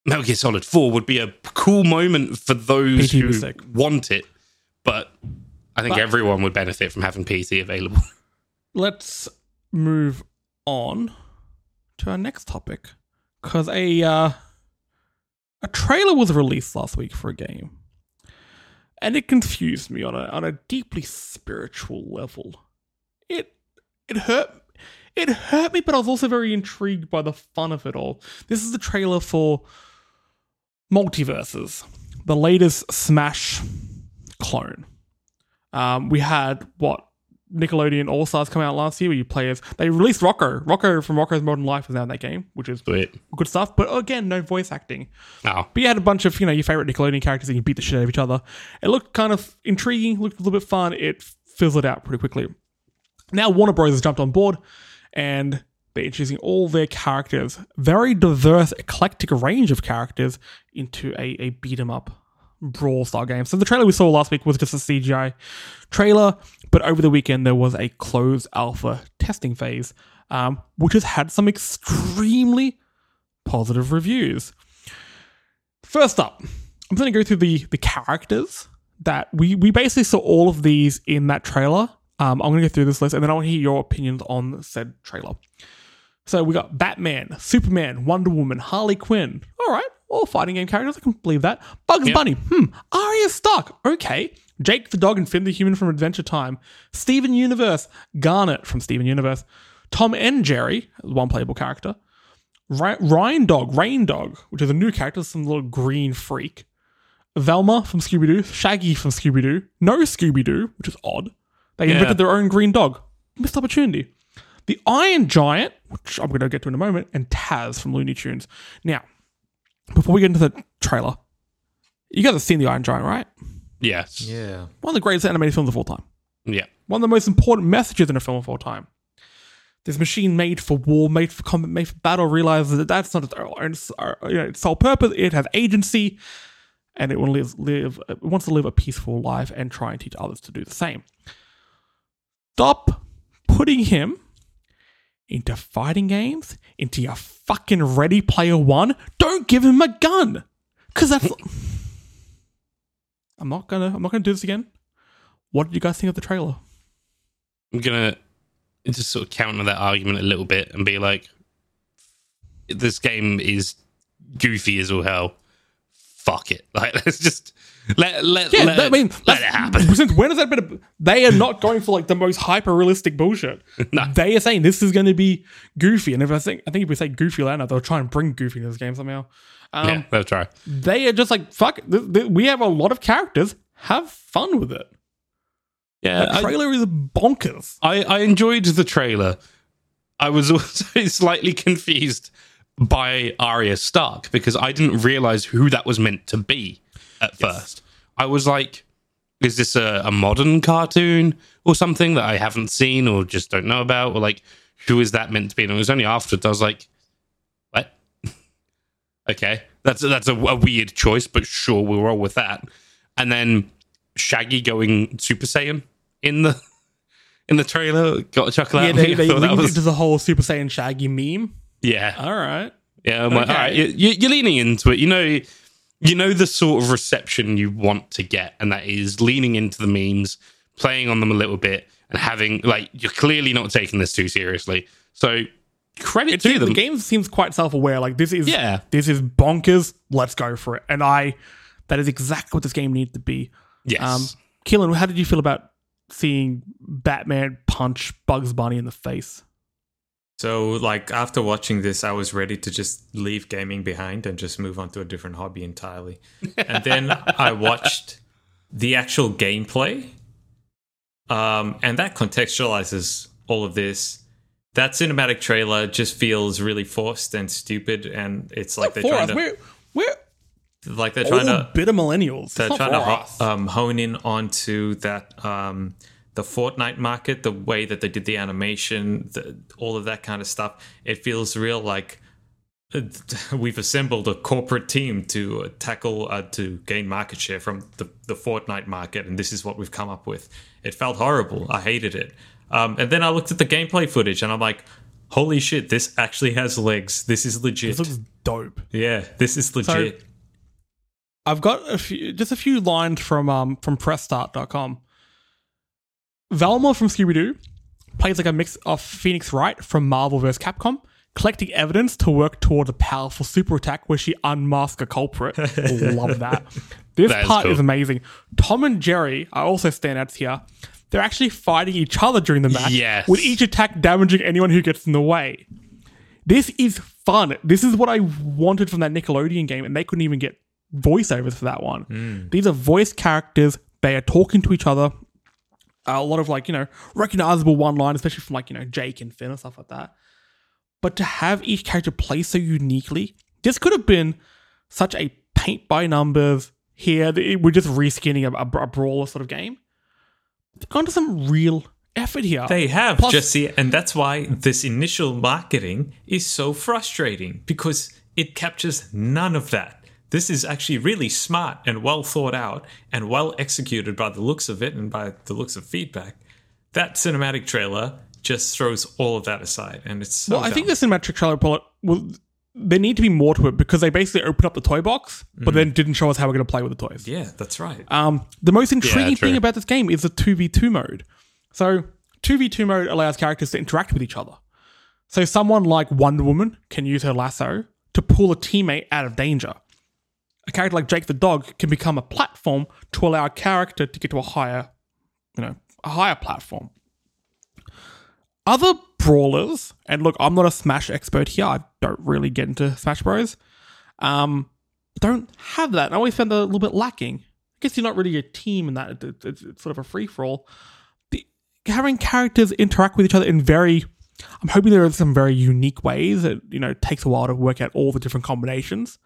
[SPEAKER 1] Metal Gear Solid 4 would be a cool moment for those
[SPEAKER 2] PT
[SPEAKER 1] who want it, but I think
[SPEAKER 2] But-
[SPEAKER 1] everyone would benefit from having PT available.
[SPEAKER 2] Let's move on to our next topic because a uh, a trailer was released last week for a game, and it confused me on a on a deeply spiritual level. It it hurt it hurt me, but I was also very intrigued by the fun of it all. This is the trailer for MultiVersus, the latest Smash clone. Um, we had what Nickelodeon All Stars come out last year, where you play as they released Rocko. Rocko from Rocko's Modern Life is now in that game, which is
[SPEAKER 1] Sweet.
[SPEAKER 2] good stuff. But again, no voice acting.
[SPEAKER 1] Oh,
[SPEAKER 2] But you had a bunch of, you know, your favorite Nickelodeon characters and you beat the shit out of each other. It looked kind of intriguing, looked a little bit fun. It fizzled out pretty quickly. Now Warner Bros. has jumped on board and they're introducing all their characters, very diverse, eclectic range of characters, into a, a beat 'em up brawl style game. So the trailer we saw last week was just a CGI trailer, but over the weekend there was a closed alpha testing phase, um, which has had some extremely positive reviews. First up, I'm going to go through the the characters that we we basically saw all of these in that trailer. Um, I'm going to go through this list and then I want to hear your opinions on said trailer. So we got Batman, Superman, Wonder Woman, Harley Quinn. All right, all fighting game characters. I can believe that. Bugs
[SPEAKER 1] Yep.
[SPEAKER 2] Bunny. Hmm. Arya Stark. Okay. Jake the dog and Finn the human from Adventure Time. Steven Universe. Garnet from Steven Universe. Tom and Jerry, one playable character. Ryan Dog, Reindog, which is a new character, some little green freak. Velma from Scooby Doo, Shaggy from Scooby Doo, no Scooby Doo, which is odd. They
[SPEAKER 1] Yeah.
[SPEAKER 2] invented their own green dog. Missed opportunity. The Iron Giant, which I'm going to get to in a moment, and Taz from Looney Tunes. Now, before we get into the trailer, you guys have seen the Iron Giant, right?
[SPEAKER 1] yes.
[SPEAKER 3] Yeah.
[SPEAKER 2] One of the greatest animated films of all time.
[SPEAKER 1] Yeah.
[SPEAKER 2] One of the most important messages in a film of all time. This machine made for war, made for combat, made for battle realizes that that's not its, own, you know, its sole purpose. It has agency, and it, will live, live, it wants to live a peaceful life and try and teach others to do the same. Stop putting him into fighting games, into your fucking Ready Player One, don't give him a gun. Cause that's I'm not gonna I'm not gonna do this again. What did you guys think of the trailer?
[SPEAKER 1] I'm gonna just sort of counter that argument a little bit and be like, this game is goofy as all hell. Fuck it. Like let's just let let
[SPEAKER 2] Yeah,
[SPEAKER 1] let,
[SPEAKER 2] I mean,
[SPEAKER 1] let it happen.
[SPEAKER 2] Since when has that been? A, they are not going for like the most hyper realistic bullshit.
[SPEAKER 1] No.
[SPEAKER 2] They are saying this is going to be goofy, and if I think I think if we say goofy loud enough, they'll try and bring goofy to this game somehow. Um,
[SPEAKER 1] yeah, they'll try.
[SPEAKER 2] They are just like fuck. Th- th- we have a lot of characters. Have fun with it.
[SPEAKER 1] Yeah,
[SPEAKER 2] The
[SPEAKER 1] I-
[SPEAKER 2] trailer is bonkers.
[SPEAKER 1] I, I enjoyed the trailer. I was also slightly confused by Arya Stark because I didn't realize who that was meant to be at first. I was like, is this a, a modern cartoon or something that I haven't seen or just don't know about? Or like, who is that meant to be? And it was only afterwards I was like, what? okay, that's that's a, a weird choice, but sure, we'll roll with that. And then Shaggy going Super Saiyan in the in the trailer got a chuckle out
[SPEAKER 2] Yeah,
[SPEAKER 1] of
[SPEAKER 2] they,
[SPEAKER 1] me. I
[SPEAKER 2] they leaned
[SPEAKER 1] was-
[SPEAKER 2] into the whole Super Saiyan Shaggy meme.
[SPEAKER 1] Yeah,
[SPEAKER 2] All right.
[SPEAKER 1] yeah. I'm like, all right, you, you- you're leaning into it. You know, you know the sort of reception you want to get, and that is leaning into the memes, playing on them a little bit, and having like you're clearly not taking this too seriously. So credit
[SPEAKER 2] It
[SPEAKER 1] to
[SPEAKER 2] seems,
[SPEAKER 1] them.
[SPEAKER 2] the game seems quite self-aware. Like this is
[SPEAKER 1] Yeah.
[SPEAKER 2] this is bonkers. Let's go for it. And I, that is exactly what this game needs to be.
[SPEAKER 1] yes.
[SPEAKER 2] Um, Keelan, how did you feel about seeing Batman punch Bugs Bunny in the face?
[SPEAKER 3] So, like, after watching this, I was ready to just leave gaming behind and just move on to a different hobby entirely. And then I watched the actual gameplay, um, and that contextualizes all of this. That cinematic trailer just feels really forced and stupid, and it's like they're trying
[SPEAKER 2] us,
[SPEAKER 3] to,
[SPEAKER 2] we're we're
[SPEAKER 3] like they're trying to bit
[SPEAKER 2] bitter millennials.
[SPEAKER 3] they're trying to ho- um, hone in onto that um, the Fortnite market, the way that they did the animation, the, all of that kind of stuff. It feels real like uh, we've assembled a corporate team to uh, tackle uh, to gain market share from the, the Fortnite market, and this is what we've come up with. It felt horrible. I hated it. Um, and then I looked at the gameplay footage, and I'm like, "Holy shit! This actually has legs. This is legit.
[SPEAKER 2] This looks dope.
[SPEAKER 3] yeah, this is legit."
[SPEAKER 2] I've got a few, just a few lines from um from PressStart.com. Velma from Scooby Doo plays like a mix of Phoenix Wright from Marvel vs. Capcom, collecting evidence to work towards a powerful super attack where she unmasks a culprit. Love that. This
[SPEAKER 1] That is
[SPEAKER 2] part
[SPEAKER 1] cool.
[SPEAKER 2] is amazing. Tom and Jerry are also standouts here. They're actually fighting each other during the match,
[SPEAKER 1] Yes.
[SPEAKER 2] with each attack damaging anyone who gets in the way. This is fun. This is what I wanted from that Nickelodeon game, and they couldn't even get voiceovers for that one. Hmm. These are voice characters. They are talking to each other. A lot of like you know recognizable one line, especially from like you know Jake and Finn and stuff like that. But to have each character play so uniquely, this could have been such a paint by numbers. Here, we're just reskinning a, a, a brawler sort of game. They've gone to some real effort here.
[SPEAKER 3] They have,
[SPEAKER 2] Plus-
[SPEAKER 3] Jesse, and that's why this initial marketing is so frustrating because it captures none of that. This is actually really smart and well thought out and well executed by the looks of it and by the looks of feedback. That cinematic trailer just throws all of that aside, and it's so
[SPEAKER 2] Well, I think
[SPEAKER 3] dumb.
[SPEAKER 2] the cinematic trailer bullet will. There need to be more to it because they basically opened up the toy box, but then didn't show us how we're going to play with the toys.
[SPEAKER 3] yeah, that's right.
[SPEAKER 2] Um, the most intriguing
[SPEAKER 1] true.
[SPEAKER 2] thing about this game is the 2v2 mode. So, 2v2 mode allows characters to interact with each other. So, someone like Wonder Woman can use her lasso to pull a teammate out of danger. A character like Jake the dog can become a platform to allow a character to get to a higher, you know, a higher platform. Other brawlers, and look, I'm not a Smash expert here. I don't really get into Smash Bros. Um, don't have that. I always found that a little bit lacking. I guess you're not really a team in that. It- it- It's, it's sort of a free for all. Having characters interact with each other in very, I'm hoping there are some very unique ways It you know takes a while to work out all the different combinations.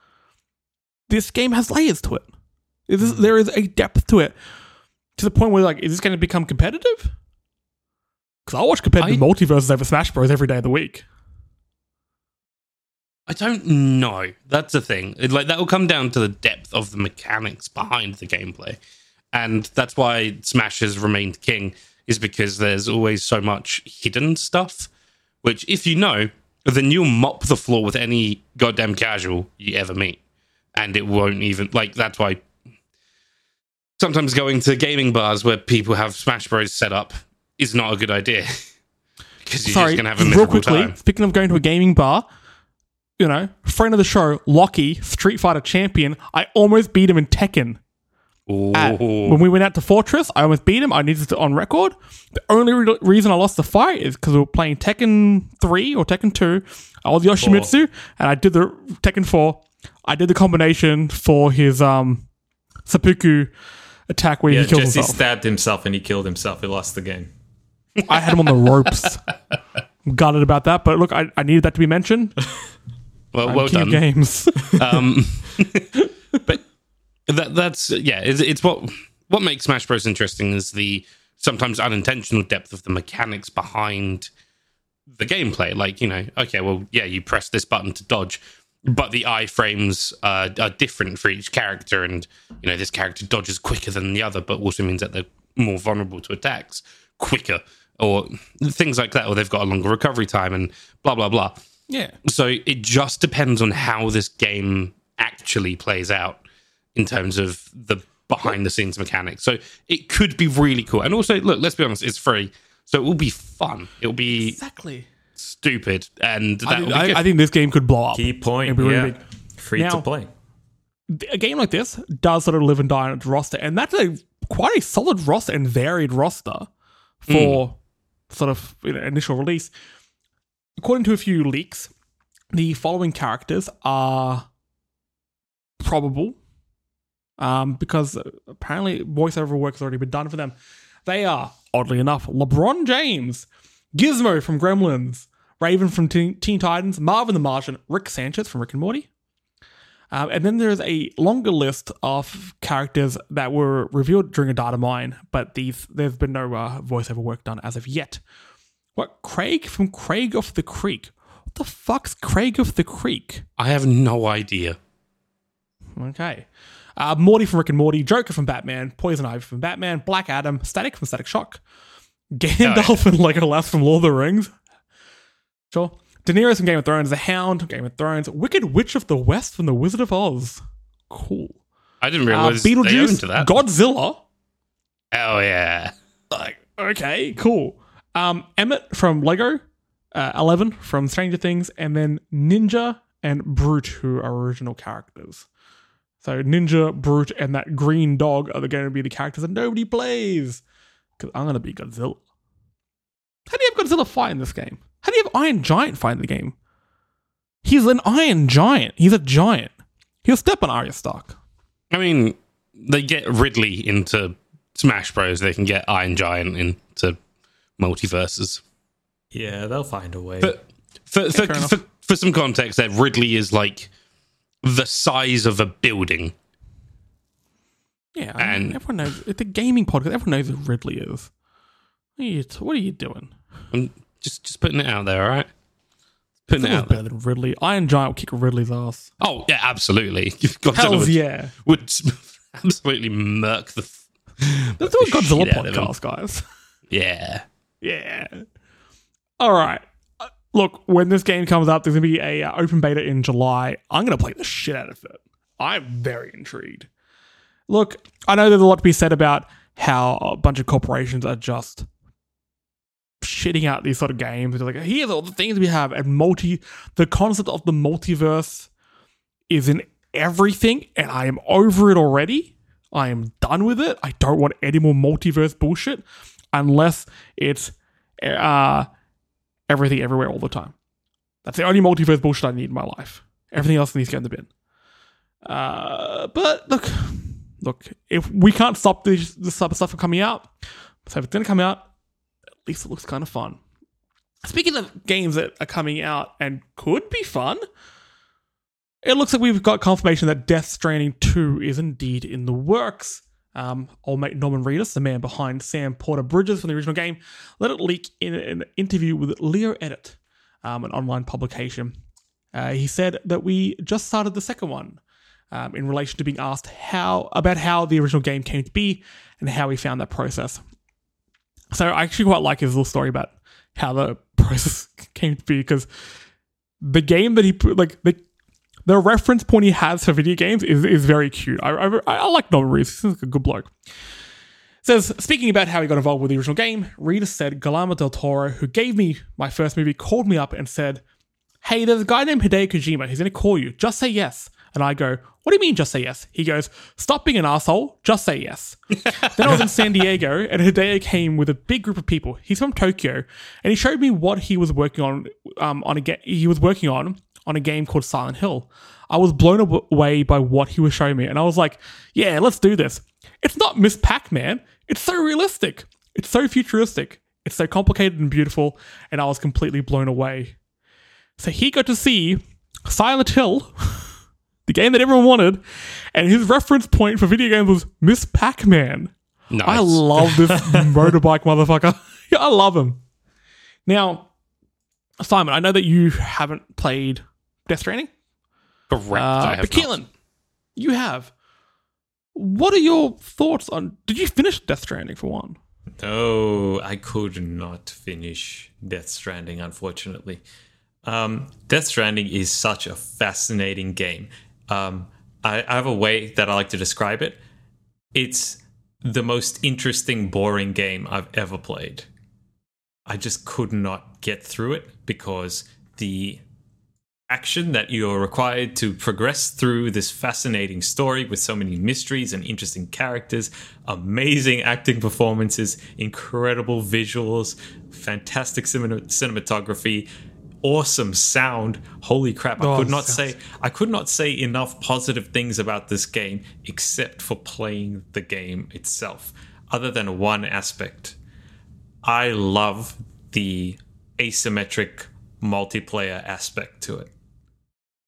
[SPEAKER 2] This game has layers to it. It is- hmm. there is a depth to it to the point where like, is this going to become competitive? Because I watch competitive
[SPEAKER 1] I-
[SPEAKER 2] MultiVersus over Smash Bros every day of the week.
[SPEAKER 1] I don't know. That's the thing. It, like that will come down to the depth of the mechanics behind the gameplay, and that's why Smash has remained king. Is because there's always so much hidden stuff which if you know, then you'll mop the floor with any goddamn casual you ever meet, and it won't even like. That's why sometimes going to gaming bars where people have Smash Bros set up is not a good idea because you're
[SPEAKER 2] Sorry,
[SPEAKER 1] just gonna have a
[SPEAKER 2] real quickly.
[SPEAKER 1] time.
[SPEAKER 2] Speaking of going to a gaming bar, you know, friend of the show, Lockie, Street Fighter champion. I almost beat him in Tekken. At- when we went out to Fortress, I almost beat him. I needed it on record. The only re- reason I lost the fight is because we were playing Tekken 3 or Tekken 2. I was Yoshimitsu, and I did the Tekken 4. I did the combination for his um seppuku attack where
[SPEAKER 3] Yeah,
[SPEAKER 2] he kills
[SPEAKER 3] Jesse
[SPEAKER 2] himself.
[SPEAKER 3] stabbed himself and he killed himself. He lost the game.
[SPEAKER 2] I had him on the ropes. Gutted about that, but look, I, I needed that to be mentioned.
[SPEAKER 1] well,
[SPEAKER 2] I'm
[SPEAKER 1] well done.
[SPEAKER 2] games.
[SPEAKER 1] um, but that that's yeah, it's, it's what what makes Smash Bros interesting is the sometimes unintentional depth of the mechanics behind the gameplay. Like you know, okay, well, yeah, you press this button to dodge, but the iframes uh, are different for each character, and you know this character dodges quicker than the other, but also means that they're more vulnerable to attacks quicker. Or things like that, or they've got a longer recovery time, and blah blah blah.
[SPEAKER 2] yeah.
[SPEAKER 1] So it just depends on how this game actually plays out in terms of the behind the scenes mechanics. So it could be really cool. And also, look, let's be honest, it's free. So it will be fun. It'll be
[SPEAKER 2] Exactly.
[SPEAKER 1] Stupid. And that
[SPEAKER 2] I,
[SPEAKER 1] will
[SPEAKER 2] think-
[SPEAKER 1] be
[SPEAKER 2] I. I think this game could blow up.
[SPEAKER 3] Key point.
[SPEAKER 2] It'd be really
[SPEAKER 3] yeah.
[SPEAKER 2] big.
[SPEAKER 3] Free
[SPEAKER 2] Now-
[SPEAKER 3] to play.
[SPEAKER 2] a game like this does sort of live and die on its roster, and that's a quite a solid roster and varied roster for sort of you know, initial release. According to a few leaks, the following characters are probable um, because apparently voiceover work has already been done for them. They are, oddly enough, LeBron James, Gizmo from Gremlins, Raven from Teen, Teen Titans, Marvin the Martian, Rick Sanchez from Rick and Morty, um, and then there's a longer list of characters that were revealed during a data mine, but these there's been no uh, voiceover work done as of yet. What Craig from Craig of the Creek? What the fuck's Craig of the Creek?
[SPEAKER 1] I have no idea.
[SPEAKER 2] Okay. Uh, Morty from Rick and Morty, Joker from Batman, Poison Ivy from Batman, Black Adam, Static from Static Shock, Gandalf and Legolas from Lord of the Rings. Sure. Daenerys from Game of Thrones, The Hound from Game of Thrones, Wicked Witch of the West from The Wizard of Oz. Cool.
[SPEAKER 1] I didn't
[SPEAKER 2] Uh,
[SPEAKER 1] realize they
[SPEAKER 2] Beetlejuice. Godzilla.
[SPEAKER 1] oh yeah.
[SPEAKER 2] Like, okay, cool. Um, Emmett from Lego, uh, Eleven from Stranger Things, and then Ninja and Brute, who are original characters. So Ninja, Brute, and that green dog are going to be the characters that nobody plays. Because I'm going to be Godzilla. How do you have Godzilla fight in this game? How do you have Iron Giant fight in the game? He's an Iron Giant. He's a giant. He'll step on Arya Stark.
[SPEAKER 1] I mean, they get Ridley into Smash Bros. They can get Iron Giant into MultiVersus.
[SPEAKER 3] Yeah, they'll find a way.
[SPEAKER 1] But for for,
[SPEAKER 2] fair enough.
[SPEAKER 1] for for some context, there Ridley is like the size of a building.
[SPEAKER 2] Yeah, I mean, everyone knows. It's a gaming podcast. Everyone knows who Ridley is. What are you, what are you doing?
[SPEAKER 1] I'm just just putting it out there, all right? Putting it out there.
[SPEAKER 2] better than Ridley. Iron Giant will kick Ridley's ass.
[SPEAKER 1] Oh yeah, absolutely. Godzilla would,
[SPEAKER 2] yeah.
[SPEAKER 1] would absolutely murk the. f-
[SPEAKER 2] Let's do a
[SPEAKER 1] the
[SPEAKER 2] Godzilla
[SPEAKER 1] shit out of him.
[SPEAKER 2] podcast, guys.
[SPEAKER 1] Yeah.
[SPEAKER 2] yeah. All right. Uh, Look, when this game comes out, there's gonna be a uh, open beta in July. I'm gonna play the shit out of it. I'm very intrigued. Look, I know there's a lot to be said about how a bunch of corporations are just shitting out these sort of games. They're like, here's all the things we have, and multi. The concept of the multiverse is in everything, and I am over it already. I am done with it. I don't want any more multiverse bullshit unless it's uh, everything everywhere all the time. That's the only multiverse bullshit I need in my life. Everything else needs to go in the bin. Uh, but look, look, if we can't stop this, this type of stuff from coming out, so if it's going to come out, at least it looks kind of fun. Speaking of games that are coming out and could be fun, it looks like we've got confirmation that Death Stranding 2 is indeed in the works. Um, old mate Norman Reedus, the man behind Sam Porter Bridges from the original game, let it leak in an interview with Leo Edit, um, an online publication. Uh, he said that we just started the second one um, in relation to being asked how about how the original game came to be and how he found that process. So I actually quite like his little story about how the process came to be because the game that he put, like the the reference point he has for video games is, is very cute. I, I, I like Reedus. He's a good bloke. Says, speaking about how he got involved with the original game, Reedus said Guillermo del Toro, who gave me my first movie, called me up and said, Hey, there's a guy named Hideo Kojima. He's going to call you. Just say yes. And I go, What do you mean, just say yes? He goes, Stop being an asshole. Just say yes. then I was in San Diego, and Hideo came with a big group of people. He's from Tokyo, and he showed me what he was working on. Um, on a ga- he was working on on a game called Silent Hill. I was blown away by what he was showing me, and I was like, "Yeah, let's do this." It's not Miss Pac-Man. It's so realistic. It's so futuristic. It's so complicated and beautiful, and I was completely blown away. So he got to see Silent Hill, the game that everyone wanted, and his reference point for video games was Miss Pac-Man.
[SPEAKER 1] Nice.
[SPEAKER 2] I love this motorbike motherfucker. I love him. Now, Simon, I know that you haven't played Death Stranding,
[SPEAKER 1] Correct. I
[SPEAKER 2] uh,
[SPEAKER 1] have
[SPEAKER 2] but. Keelan, you have. What are your thoughts on? Did you finish Death Stranding for one?
[SPEAKER 3] No, I could not finish Death Stranding, unfortunately. Um, Death Stranding is such a fascinating game. Um, I, I have a way that I like to describe it. It's the most interesting, boring game I've ever played. I just could not get through it because the action that you're required to progress through this fascinating story with so many mysteries and interesting characters, amazing acting performances, incredible visuals, fantastic cinema- cinematography, awesome sound. Holy crap, I
[SPEAKER 2] Oh,
[SPEAKER 3] could not
[SPEAKER 2] sounds-
[SPEAKER 3] say I could not say enough positive things about this game except for playing the game itself. Other than one aspect. I love the asymmetric multiplayer aspect to it.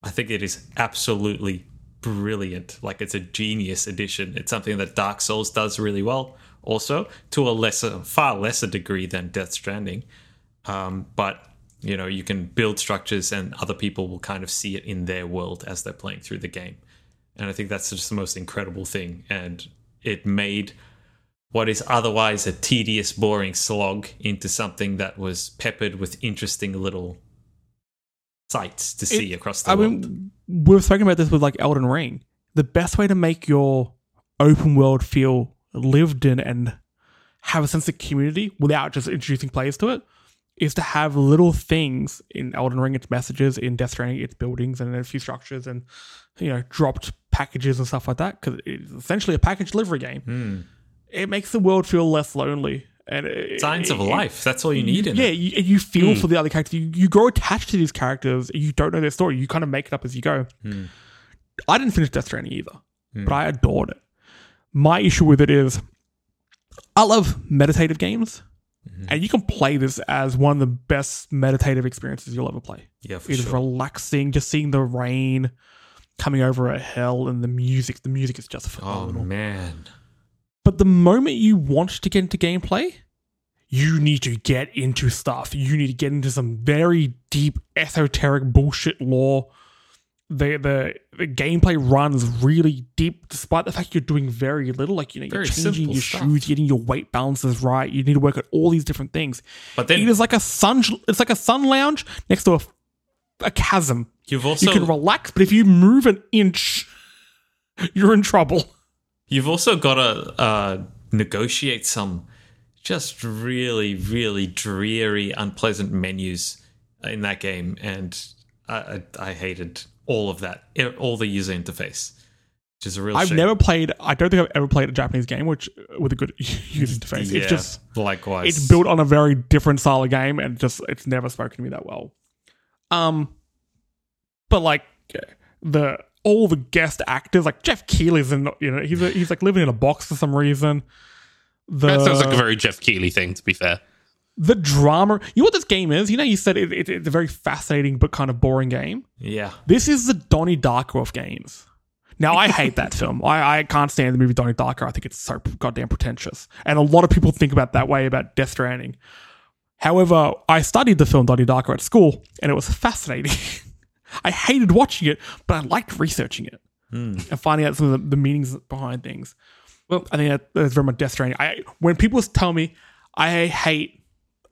[SPEAKER 3] I think it is absolutely brilliant. Like it's a genius addition. It's something that Dark Souls does really well, also to a lesser, far lesser degree than Death Stranding. Um, but you know, you can build structures, and other people will kind of see it in their world as they're playing through the game. And I think that's just the most incredible thing. And it made what is otherwise a tedious, boring slog into something that was peppered with interesting little sights to see across the
[SPEAKER 2] I
[SPEAKER 3] world.
[SPEAKER 2] mean, we've talking about this with like Elden Ring. The best way to make your open world feel lived in and have a sense of community without just introducing players to it is to have little things in Elden Ring, its messages, in Death Stranding, its buildings and a few structures and, you know, dropped packages and stuff like that because it's essentially a package delivery game.
[SPEAKER 3] Hmm.
[SPEAKER 2] It makes the world feel less lonely. And it,
[SPEAKER 3] Signs of
[SPEAKER 2] it-
[SPEAKER 3] life. That's all you need in
[SPEAKER 2] yeah,
[SPEAKER 3] it.
[SPEAKER 2] you, you feel hmm. for the other characters. You, you grow attached to these characters. You don't know their story. You kind of make it up as you go. Hmm. I didn't finish Death Stranding either, hmm. but I adored it. My issue with it is I love meditative games, Mm-hmm. and you can play this as one of the best meditative experiences you'll ever play.
[SPEAKER 3] Yeah, for
[SPEAKER 2] It is
[SPEAKER 3] sure.
[SPEAKER 2] relaxing, just seeing the rain coming over a hill and the music. The music is just
[SPEAKER 3] Oh
[SPEAKER 2] phenomenal.
[SPEAKER 3] man.
[SPEAKER 2] But the moment you want to get into gameplay, you need to get into stuff. You need to get into some very deep esoteric bullshit lore. The the, the gameplay runs really deep, despite the fact you're doing very little. Like you know,
[SPEAKER 3] Very
[SPEAKER 2] you're changing your
[SPEAKER 3] stuff.
[SPEAKER 2] shoes, getting your weight balances right. You need to work at all these different things.
[SPEAKER 3] But then
[SPEAKER 2] it is like a sun. It's like a sun lounge next to a, a chasm.
[SPEAKER 3] you've also
[SPEAKER 2] you can relax, but if you move an inch, you're in trouble.
[SPEAKER 3] You've also got to uh, negotiate some just really, really dreary, unpleasant menus in that game, and I, I, I hated all of that, e- all the user interface, which is a real.
[SPEAKER 2] I've
[SPEAKER 3] shame.
[SPEAKER 2] never played. I don't think I've ever played a Japanese game which with a good user interface.
[SPEAKER 3] Yeah,
[SPEAKER 2] It's just
[SPEAKER 3] likewise.
[SPEAKER 2] it's built on a very different style of game, and just it's never spoken to me that well. Um, but like the all the guest actors, like Geoff Keighley's in, you know, he's a, he's like living in a box for some reason. The
[SPEAKER 1] That sounds like a very Geoff Keighley thing, to be fair.
[SPEAKER 2] The drama. You know what this game is? You know, you said it, it, it's a very fascinating but kind of boring game.
[SPEAKER 3] yeah,
[SPEAKER 2] This is the Donnie Darko of games. Now, I hate that film. I, I can't stand the movie Donnie Darko. I think it's so goddamn pretentious. And a lot of people think about that way about Death Stranding. However, I studied the film Donnie Darko at school, and it was fascinating. I hated watching it, but I liked researching it hmm. and finding out some of the, the meanings behind things.
[SPEAKER 1] Well-
[SPEAKER 2] I think that, that's very much Death Stranding. I, when people tell me I hate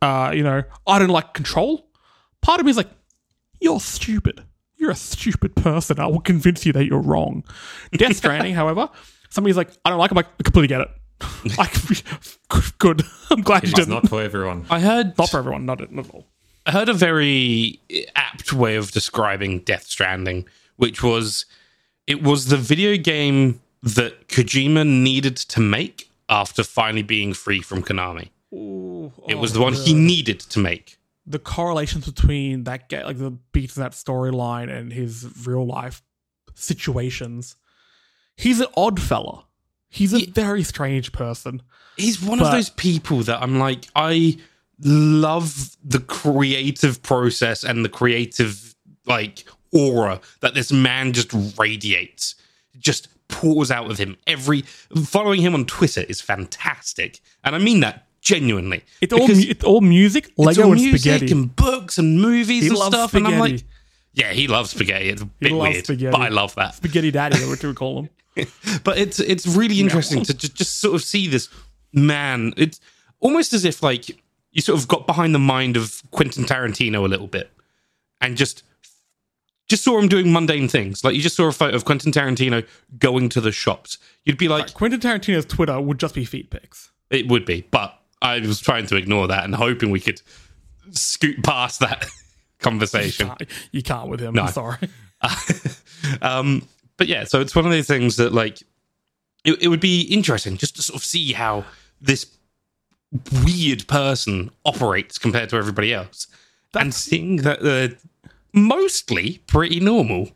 [SPEAKER 2] uh, you know, I don't like control. Part of me is like, you're stupid. You're a stupid person. I will convince you that you're wrong. Death Stranding, however, somebody's like, I don't like it. I'm like, I completely get it. like, good. I'm glad you didn't.
[SPEAKER 3] not for everyone.
[SPEAKER 1] I heard
[SPEAKER 2] Not for everyone. Not, not at all.
[SPEAKER 1] I heard a very apt way of describing Death Stranding, which was it was the video game that Kojima needed to make after finally being free from Konami. It oh was the one he needed to make.
[SPEAKER 2] the correlations between that like the beats in that storyline and his real life situations. He's an odd fella. He's a very strange person.
[SPEAKER 1] He's one of those people that I'm like, I love the creative process and the creative like aura that this man just radiates. Just pours out of him. Every following him on Twitter is fantastic. And I mean that genuinely.
[SPEAKER 2] It's all mu- it's all music,
[SPEAKER 1] it's
[SPEAKER 2] Lego,
[SPEAKER 1] all
[SPEAKER 2] and
[SPEAKER 1] music
[SPEAKER 2] spaghetti.
[SPEAKER 1] and books and movies
[SPEAKER 2] He
[SPEAKER 1] and stuff. And I'm like, yeah, he loves spaghetti. It's a bit
[SPEAKER 2] loves
[SPEAKER 1] weird,
[SPEAKER 2] spaghetti.
[SPEAKER 1] but I love that.
[SPEAKER 2] Spaghetti Daddy, what do we call him?
[SPEAKER 1] but it's it's really interesting to just, just sort of see this man. It's almost as if like you sort of got behind the mind of Quentin Tarantino a little bit, and just just saw him doing mundane things. Like you just saw a photo of Quentin Tarantino going to the shops. You'd be like,
[SPEAKER 2] Quentin Tarantino's Twitter would just be feet pics.
[SPEAKER 1] it would be, but I was trying to ignore that and hoping we could scoot past that conversation.
[SPEAKER 2] Can't- You can't with him.
[SPEAKER 1] No.
[SPEAKER 2] I'm sorry.
[SPEAKER 1] um, but yeah, so it's one of those things that like it, it would be interesting just to sort of see how this weird person operates compared to everybody else, and seeing that they're mostly pretty normal.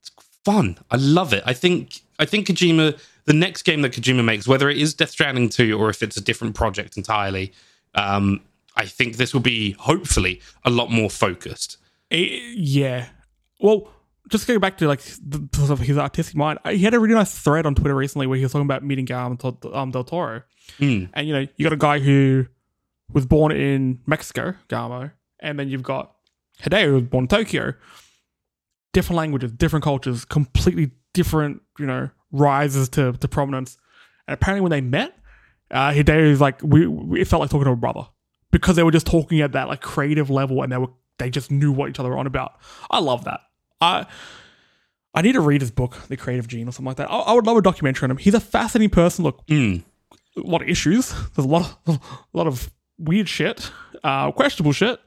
[SPEAKER 1] It's fun. I love it. I think I think Kojima, the next game that Kojima makes, whether it is Death Stranding two or if it's a different project entirely, um, I think this will be hopefully a lot more focused.
[SPEAKER 2] Eh, yeah. Well, just going back to like the, his artistic mind, he had a really nice thread on Twitter recently where he was talking about meeting Guillermo del, um, del Toro,
[SPEAKER 1] Mm.
[SPEAKER 2] and you know you got a guy who was born in Mexico, Guillermo, and then you've got Hideo who was born in Tokyo. Different languages, different cultures, completely different, you know, rises to, to prominence. And apparently, when they met, uh, Hideo is like, we, we, it felt like talking to a brother because they were just talking at that like creative level and they were they just knew what each other were on about. I love that. I I need to read his book, The Creative Gene, or something like that. I, I would love a documentary on him. He's a fascinating person. Look,
[SPEAKER 1] Mm.
[SPEAKER 2] a lot of issues. There's a lot of a lot of weird shit, uh, questionable shit.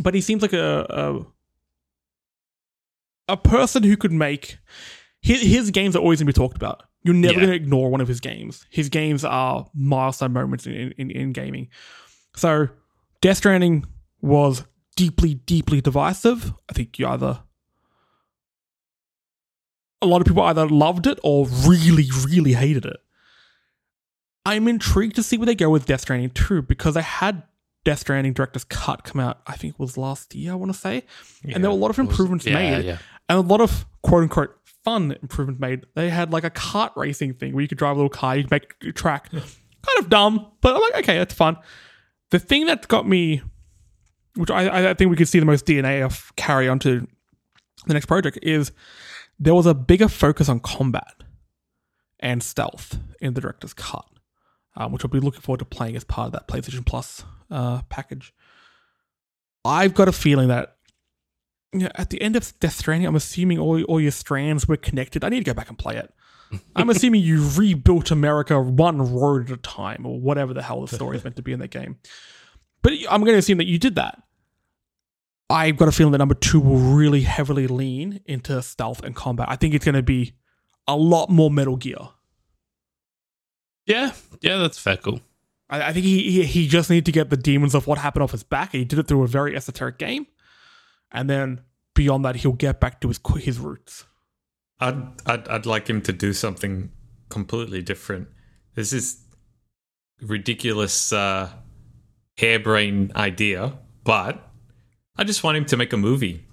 [SPEAKER 2] But he seems like a a, a person who could make his, his games are always going to be talked about. You're never
[SPEAKER 1] Yeah.
[SPEAKER 2] going to ignore one of his games. His games are milestone moments in, in, in gaming. So, Death Stranding was deeply, deeply divisive. I think you either a lot of people either loved it or really, really hated it. I'm intrigued to see where they go with Death Stranding 2 because they had Death Stranding Director's Cut come out, I think it was last year, I want to say. and there were a lot of improvements
[SPEAKER 1] Yeah,
[SPEAKER 2] made
[SPEAKER 1] yeah.
[SPEAKER 2] and a lot of quote unquote fun improvement made. They had like a kart racing thing where you could drive a little car, you could make a track. kind of dumb, but I'm like, okay, that's fun. The thing that got me, which I, I think we could see the most DNA of carry onto the next project, is there was a bigger focus on combat and stealth in the director's cut, um, which I'll be looking forward to playing as part of that PlayStation Plus uh, package. I've got a feeling that you know, at the end of Death Stranding, I'm assuming all, all your strands were connected. I need to go back and play it. I'm assuming you rebuilt America one road at a time, or whatever the hell the story is meant to be in that game. But I'm going to assume that you did that. I've got a feeling that number two will really heavily lean into stealth and combat. I think it's going to be a lot more Metal Gear.
[SPEAKER 1] Yeah, yeah, that's fair. Cool.
[SPEAKER 2] I, I think he, he he just needed to get the demons of what happened off his back. He did it through a very esoteric game, and then beyond that, he'll get back to his his roots.
[SPEAKER 3] I'd, I'd I'd like him to do something completely different. This is ridiculous, uh, harebrained idea, but I just want him to make a movie.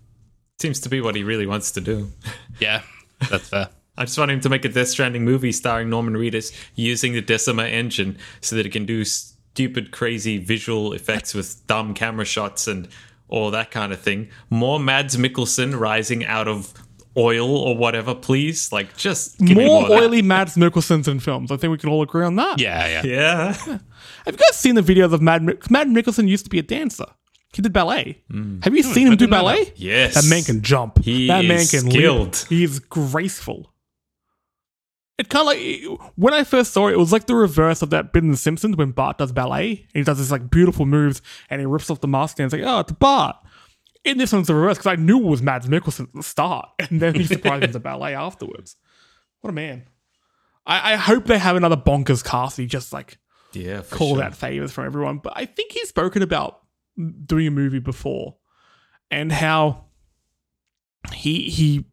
[SPEAKER 3] Seems to be what he really wants to do.
[SPEAKER 1] Yeah, that's fair.
[SPEAKER 3] I just want him to make a Death Stranding movie starring Norman Reedus using the Decima engine so that it can do stupid, crazy visual effects with dumb camera shots and all that kind of thing. More Mads Mikkelsen rising out of oil or whatever, please. Like, just give me
[SPEAKER 2] more
[SPEAKER 3] more that.
[SPEAKER 2] oily Mads Mikkelsen's in films. I think we can all agree on that.
[SPEAKER 1] Yeah, yeah.
[SPEAKER 3] Yeah.
[SPEAKER 2] Have you guys seen the videos of Mad Mik- Mad Mikkelsen used to be a dancer? He did ballet. Hmm. Have you hmm, seen him do ballet?
[SPEAKER 1] that.
[SPEAKER 3] Yes.
[SPEAKER 2] That man can jump.
[SPEAKER 3] He
[SPEAKER 2] that man
[SPEAKER 3] is
[SPEAKER 2] can
[SPEAKER 3] skilled.
[SPEAKER 2] leap. He is graceful. It kind of like when I first saw it, it was like the reverse of that bit in The Simpsons when Bart does ballet. And he does this like beautiful moves and he rips off the mask and it's like, oh, it's Bart. In this one's the reverse because I knew it was Mads Mikkelsen at the start, and then he surprised the ballet afterwards. What a man! I, I hope they have another bonkers cast. He just like
[SPEAKER 3] Yeah,
[SPEAKER 2] call
[SPEAKER 3] sure.
[SPEAKER 2] out favors from everyone. But I think he's spoken about doing a movie before and how he he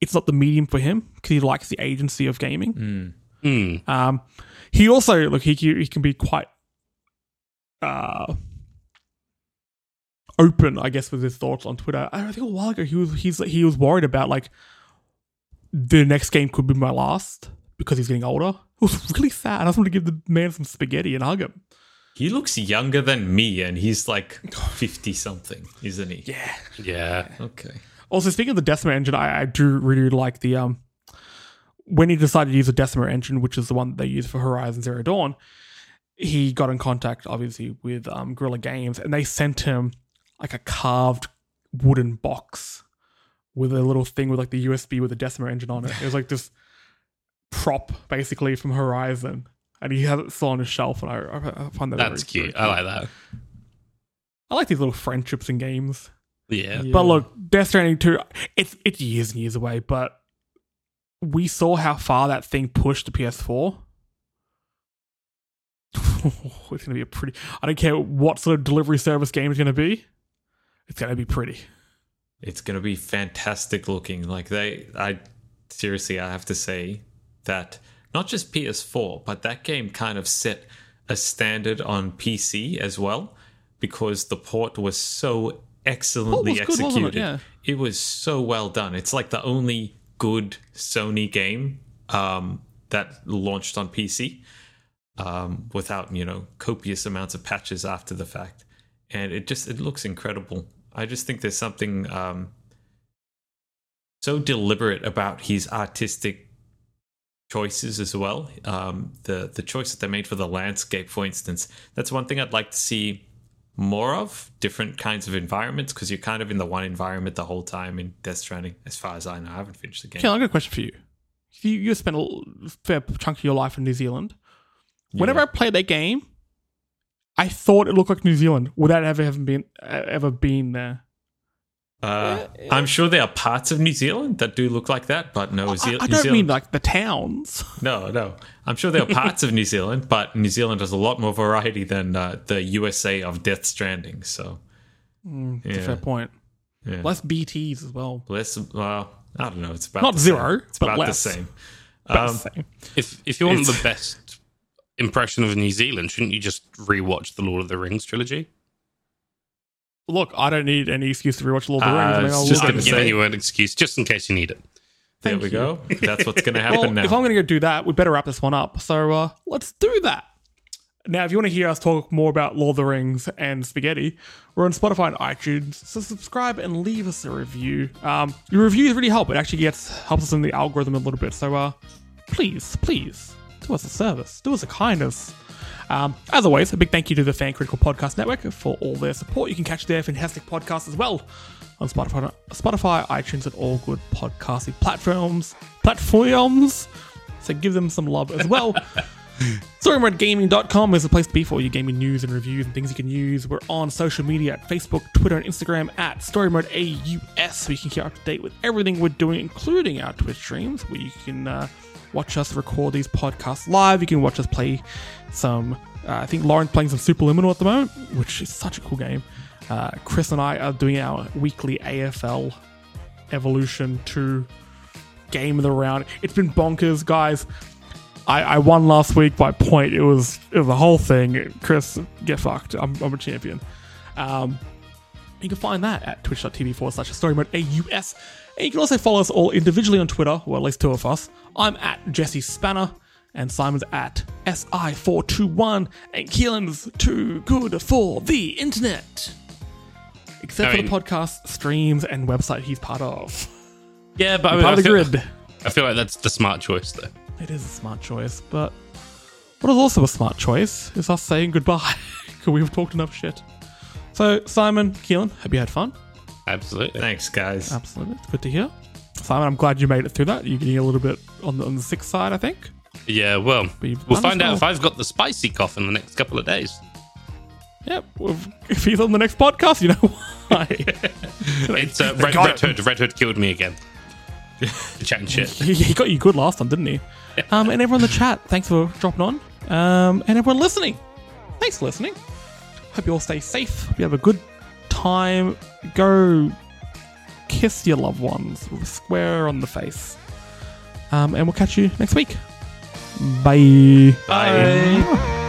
[SPEAKER 2] it's not the medium for him because he likes the agency of gaming.
[SPEAKER 3] Mm.
[SPEAKER 1] Mm.
[SPEAKER 2] Um, he also look he he can be quite uh open, I guess, with his thoughts on Twitter. I think a while ago he was he's he was worried about like the next game could be my last because he's getting older. It was really sad. I just wanted to give the man some spaghetti and hug him.
[SPEAKER 3] He looks younger than me, and he's like 50 something, isn't he?
[SPEAKER 2] Yeah.
[SPEAKER 1] Yeah.
[SPEAKER 3] Okay.
[SPEAKER 2] Also, speaking of the Decima engine, I, I do really like the um when he decided to use the Decima engine, which is the one that they use for Horizon Zero Dawn. He got in contact, obviously, with um, Guerrilla Games, and they sent him like a carved wooden box with a little thing with like the USB with the Decima engine on it. It was like this prop, basically, from Horizon, and he has it still on his shelf, and I, I, find that
[SPEAKER 1] That's
[SPEAKER 2] very-
[SPEAKER 1] cute.
[SPEAKER 2] very
[SPEAKER 1] I like that.
[SPEAKER 2] I like these little friendships in games.
[SPEAKER 1] Yeah.
[SPEAKER 2] But look, Death Stranding 2, it's it's years and years away, but we saw how far that thing pushed the PS4. it's gonna be a pretty I don't care what sort of delivery service game is gonna be. It's gonna be pretty.
[SPEAKER 3] It's going to be fantastic looking. Like, they, I seriously, I have to say that not just PS4, but that game kind of set a standard on PC as well because the port was so excellently
[SPEAKER 2] was good, it?
[SPEAKER 3] executed.
[SPEAKER 2] Yeah.
[SPEAKER 3] It was so well done. It's like the only good Sony game um, that launched on PC um, without you know copious amounts of patches after the fact, and it just it looks incredible. I just think there's something um, so deliberate about his artistic choices as well. Um, the the choice that they made for the landscape, for instance, that's one thing I'd like to see more of. Different kinds of environments because you're kind of in the one environment the whole time in Death Stranding. As far as I know, I haven't finished the game.
[SPEAKER 2] Okay, I've got a question for you. You you spent a fair chunk of your life in New Zealand. Whenever I played that game, I thought it looked like New Zealand without ever having been ever been there.
[SPEAKER 3] Uh, I'm sure there are parts of New Zealand that do look like that, but no,
[SPEAKER 2] I,
[SPEAKER 3] Ze-
[SPEAKER 2] I
[SPEAKER 3] New
[SPEAKER 2] don't
[SPEAKER 3] Zealand.
[SPEAKER 2] mean like the towns.
[SPEAKER 3] no, no. I'm sure there are parts of New Zealand, but New Zealand has a lot more variety than uh, the USA of Death Stranding. So,
[SPEAKER 2] It's a
[SPEAKER 3] Yeah.
[SPEAKER 2] fair point.
[SPEAKER 3] Yeah.
[SPEAKER 2] Less BTs as well.
[SPEAKER 3] less. Well, I don't know. It's about
[SPEAKER 2] Not
[SPEAKER 3] the
[SPEAKER 2] zero,
[SPEAKER 3] Same. It's
[SPEAKER 2] but
[SPEAKER 3] about
[SPEAKER 2] less.
[SPEAKER 3] the same.
[SPEAKER 2] But
[SPEAKER 3] Um,
[SPEAKER 2] same.
[SPEAKER 1] If if you want the best impression of New Zealand, shouldn't you just rewatch the Lord of the Rings trilogy?
[SPEAKER 2] Look, I don't need any excuse to rewatch Lord of the
[SPEAKER 3] Uh,
[SPEAKER 2] Rings. I mean, I'll
[SPEAKER 3] just
[SPEAKER 2] look
[SPEAKER 1] I'm
[SPEAKER 3] gonna
[SPEAKER 1] giving
[SPEAKER 3] say-
[SPEAKER 1] you an excuse just in case you need it.
[SPEAKER 3] there
[SPEAKER 2] Thank
[SPEAKER 3] we
[SPEAKER 2] you.
[SPEAKER 3] go. That's what's going to happen
[SPEAKER 2] Well,
[SPEAKER 3] now.
[SPEAKER 2] if I'm going to go do that, we better wrap this one up. So uh, let's do that. Now, if you want to hear us talk more about Lord of the Rings and spaghetti, we're on Spotify and iTunes. So subscribe and leave us a review. Um, your reviews really help. It actually gets helps us in the algorithm a little bit. So uh, please, please do us a service, do us a kindness. Um, as always, a big thank you to the Fan Critical Podcast Network for all their support. You can catch their fantastic podcast as well on Spotify, Spotify, iTunes, and all good podcasting platforms. Platforms. So give them some love as well. StoryModeGaming.com is the place to be for all your gaming news and reviews and things you can use. We're on social media at Facebook, Twitter, and Instagram at StoryModeAUS, so you can keep up to date with everything we're doing, including our Twitch streams, where you can uh, watch us record these podcasts live. You can watch us play some. Uh, I think Lauren's playing some Superliminal at the moment, which is such a cool game. Uh, Chris and I are doing our weekly AFL Evolution 2 game of the round. It's been bonkers, guys. I, I won last week by point. It was it was a whole thing. Chris, get fucked. I'm, I'm a champion. Um, you can find that at twitch.tv forward slash story mode AUS. And you can also follow us all individually on Twitter, or at least two of us. I'm at Jesse Spanner, and Simon's at SI421, and Keelan's too good for the internet. Except
[SPEAKER 1] I
[SPEAKER 2] for
[SPEAKER 1] mean-
[SPEAKER 2] the podcast, streams, and website he's part of.
[SPEAKER 1] Yeah, but I, mean,
[SPEAKER 2] Part
[SPEAKER 1] I
[SPEAKER 2] of the
[SPEAKER 1] feel,
[SPEAKER 2] grid.
[SPEAKER 1] I feel like that's the smart choice, though.
[SPEAKER 2] It is a smart choice, but what is also a smart choice is us saying goodbye because we've talked enough shit. So, Simon, Keelan, hope you had fun.
[SPEAKER 1] Absolutely.
[SPEAKER 3] Thanks, guys.
[SPEAKER 2] Absolutely. It's good to hear. Simon, I'm glad you made it through that. You're getting a little bit on the, on the sick side, I think.
[SPEAKER 1] Yeah, well, we'll find
[SPEAKER 2] as
[SPEAKER 1] out if I've got the spicy cough in the next couple of days.
[SPEAKER 2] Yep. Well, if he's on the next podcast, you know why.
[SPEAKER 1] It's uh, Red,
[SPEAKER 2] got
[SPEAKER 1] Red Hood. Red Hood killed me again. Chatting shit.
[SPEAKER 2] he, he got you good last time, didn't he? Um, and everyone in the chat, thanks for dropping on. Um, and everyone listening, thanks for listening. Hope you all stay safe. Hope you have a good time. Go kiss your loved ones square on the face. Um, and we'll catch you next week. Bye.
[SPEAKER 1] Bye.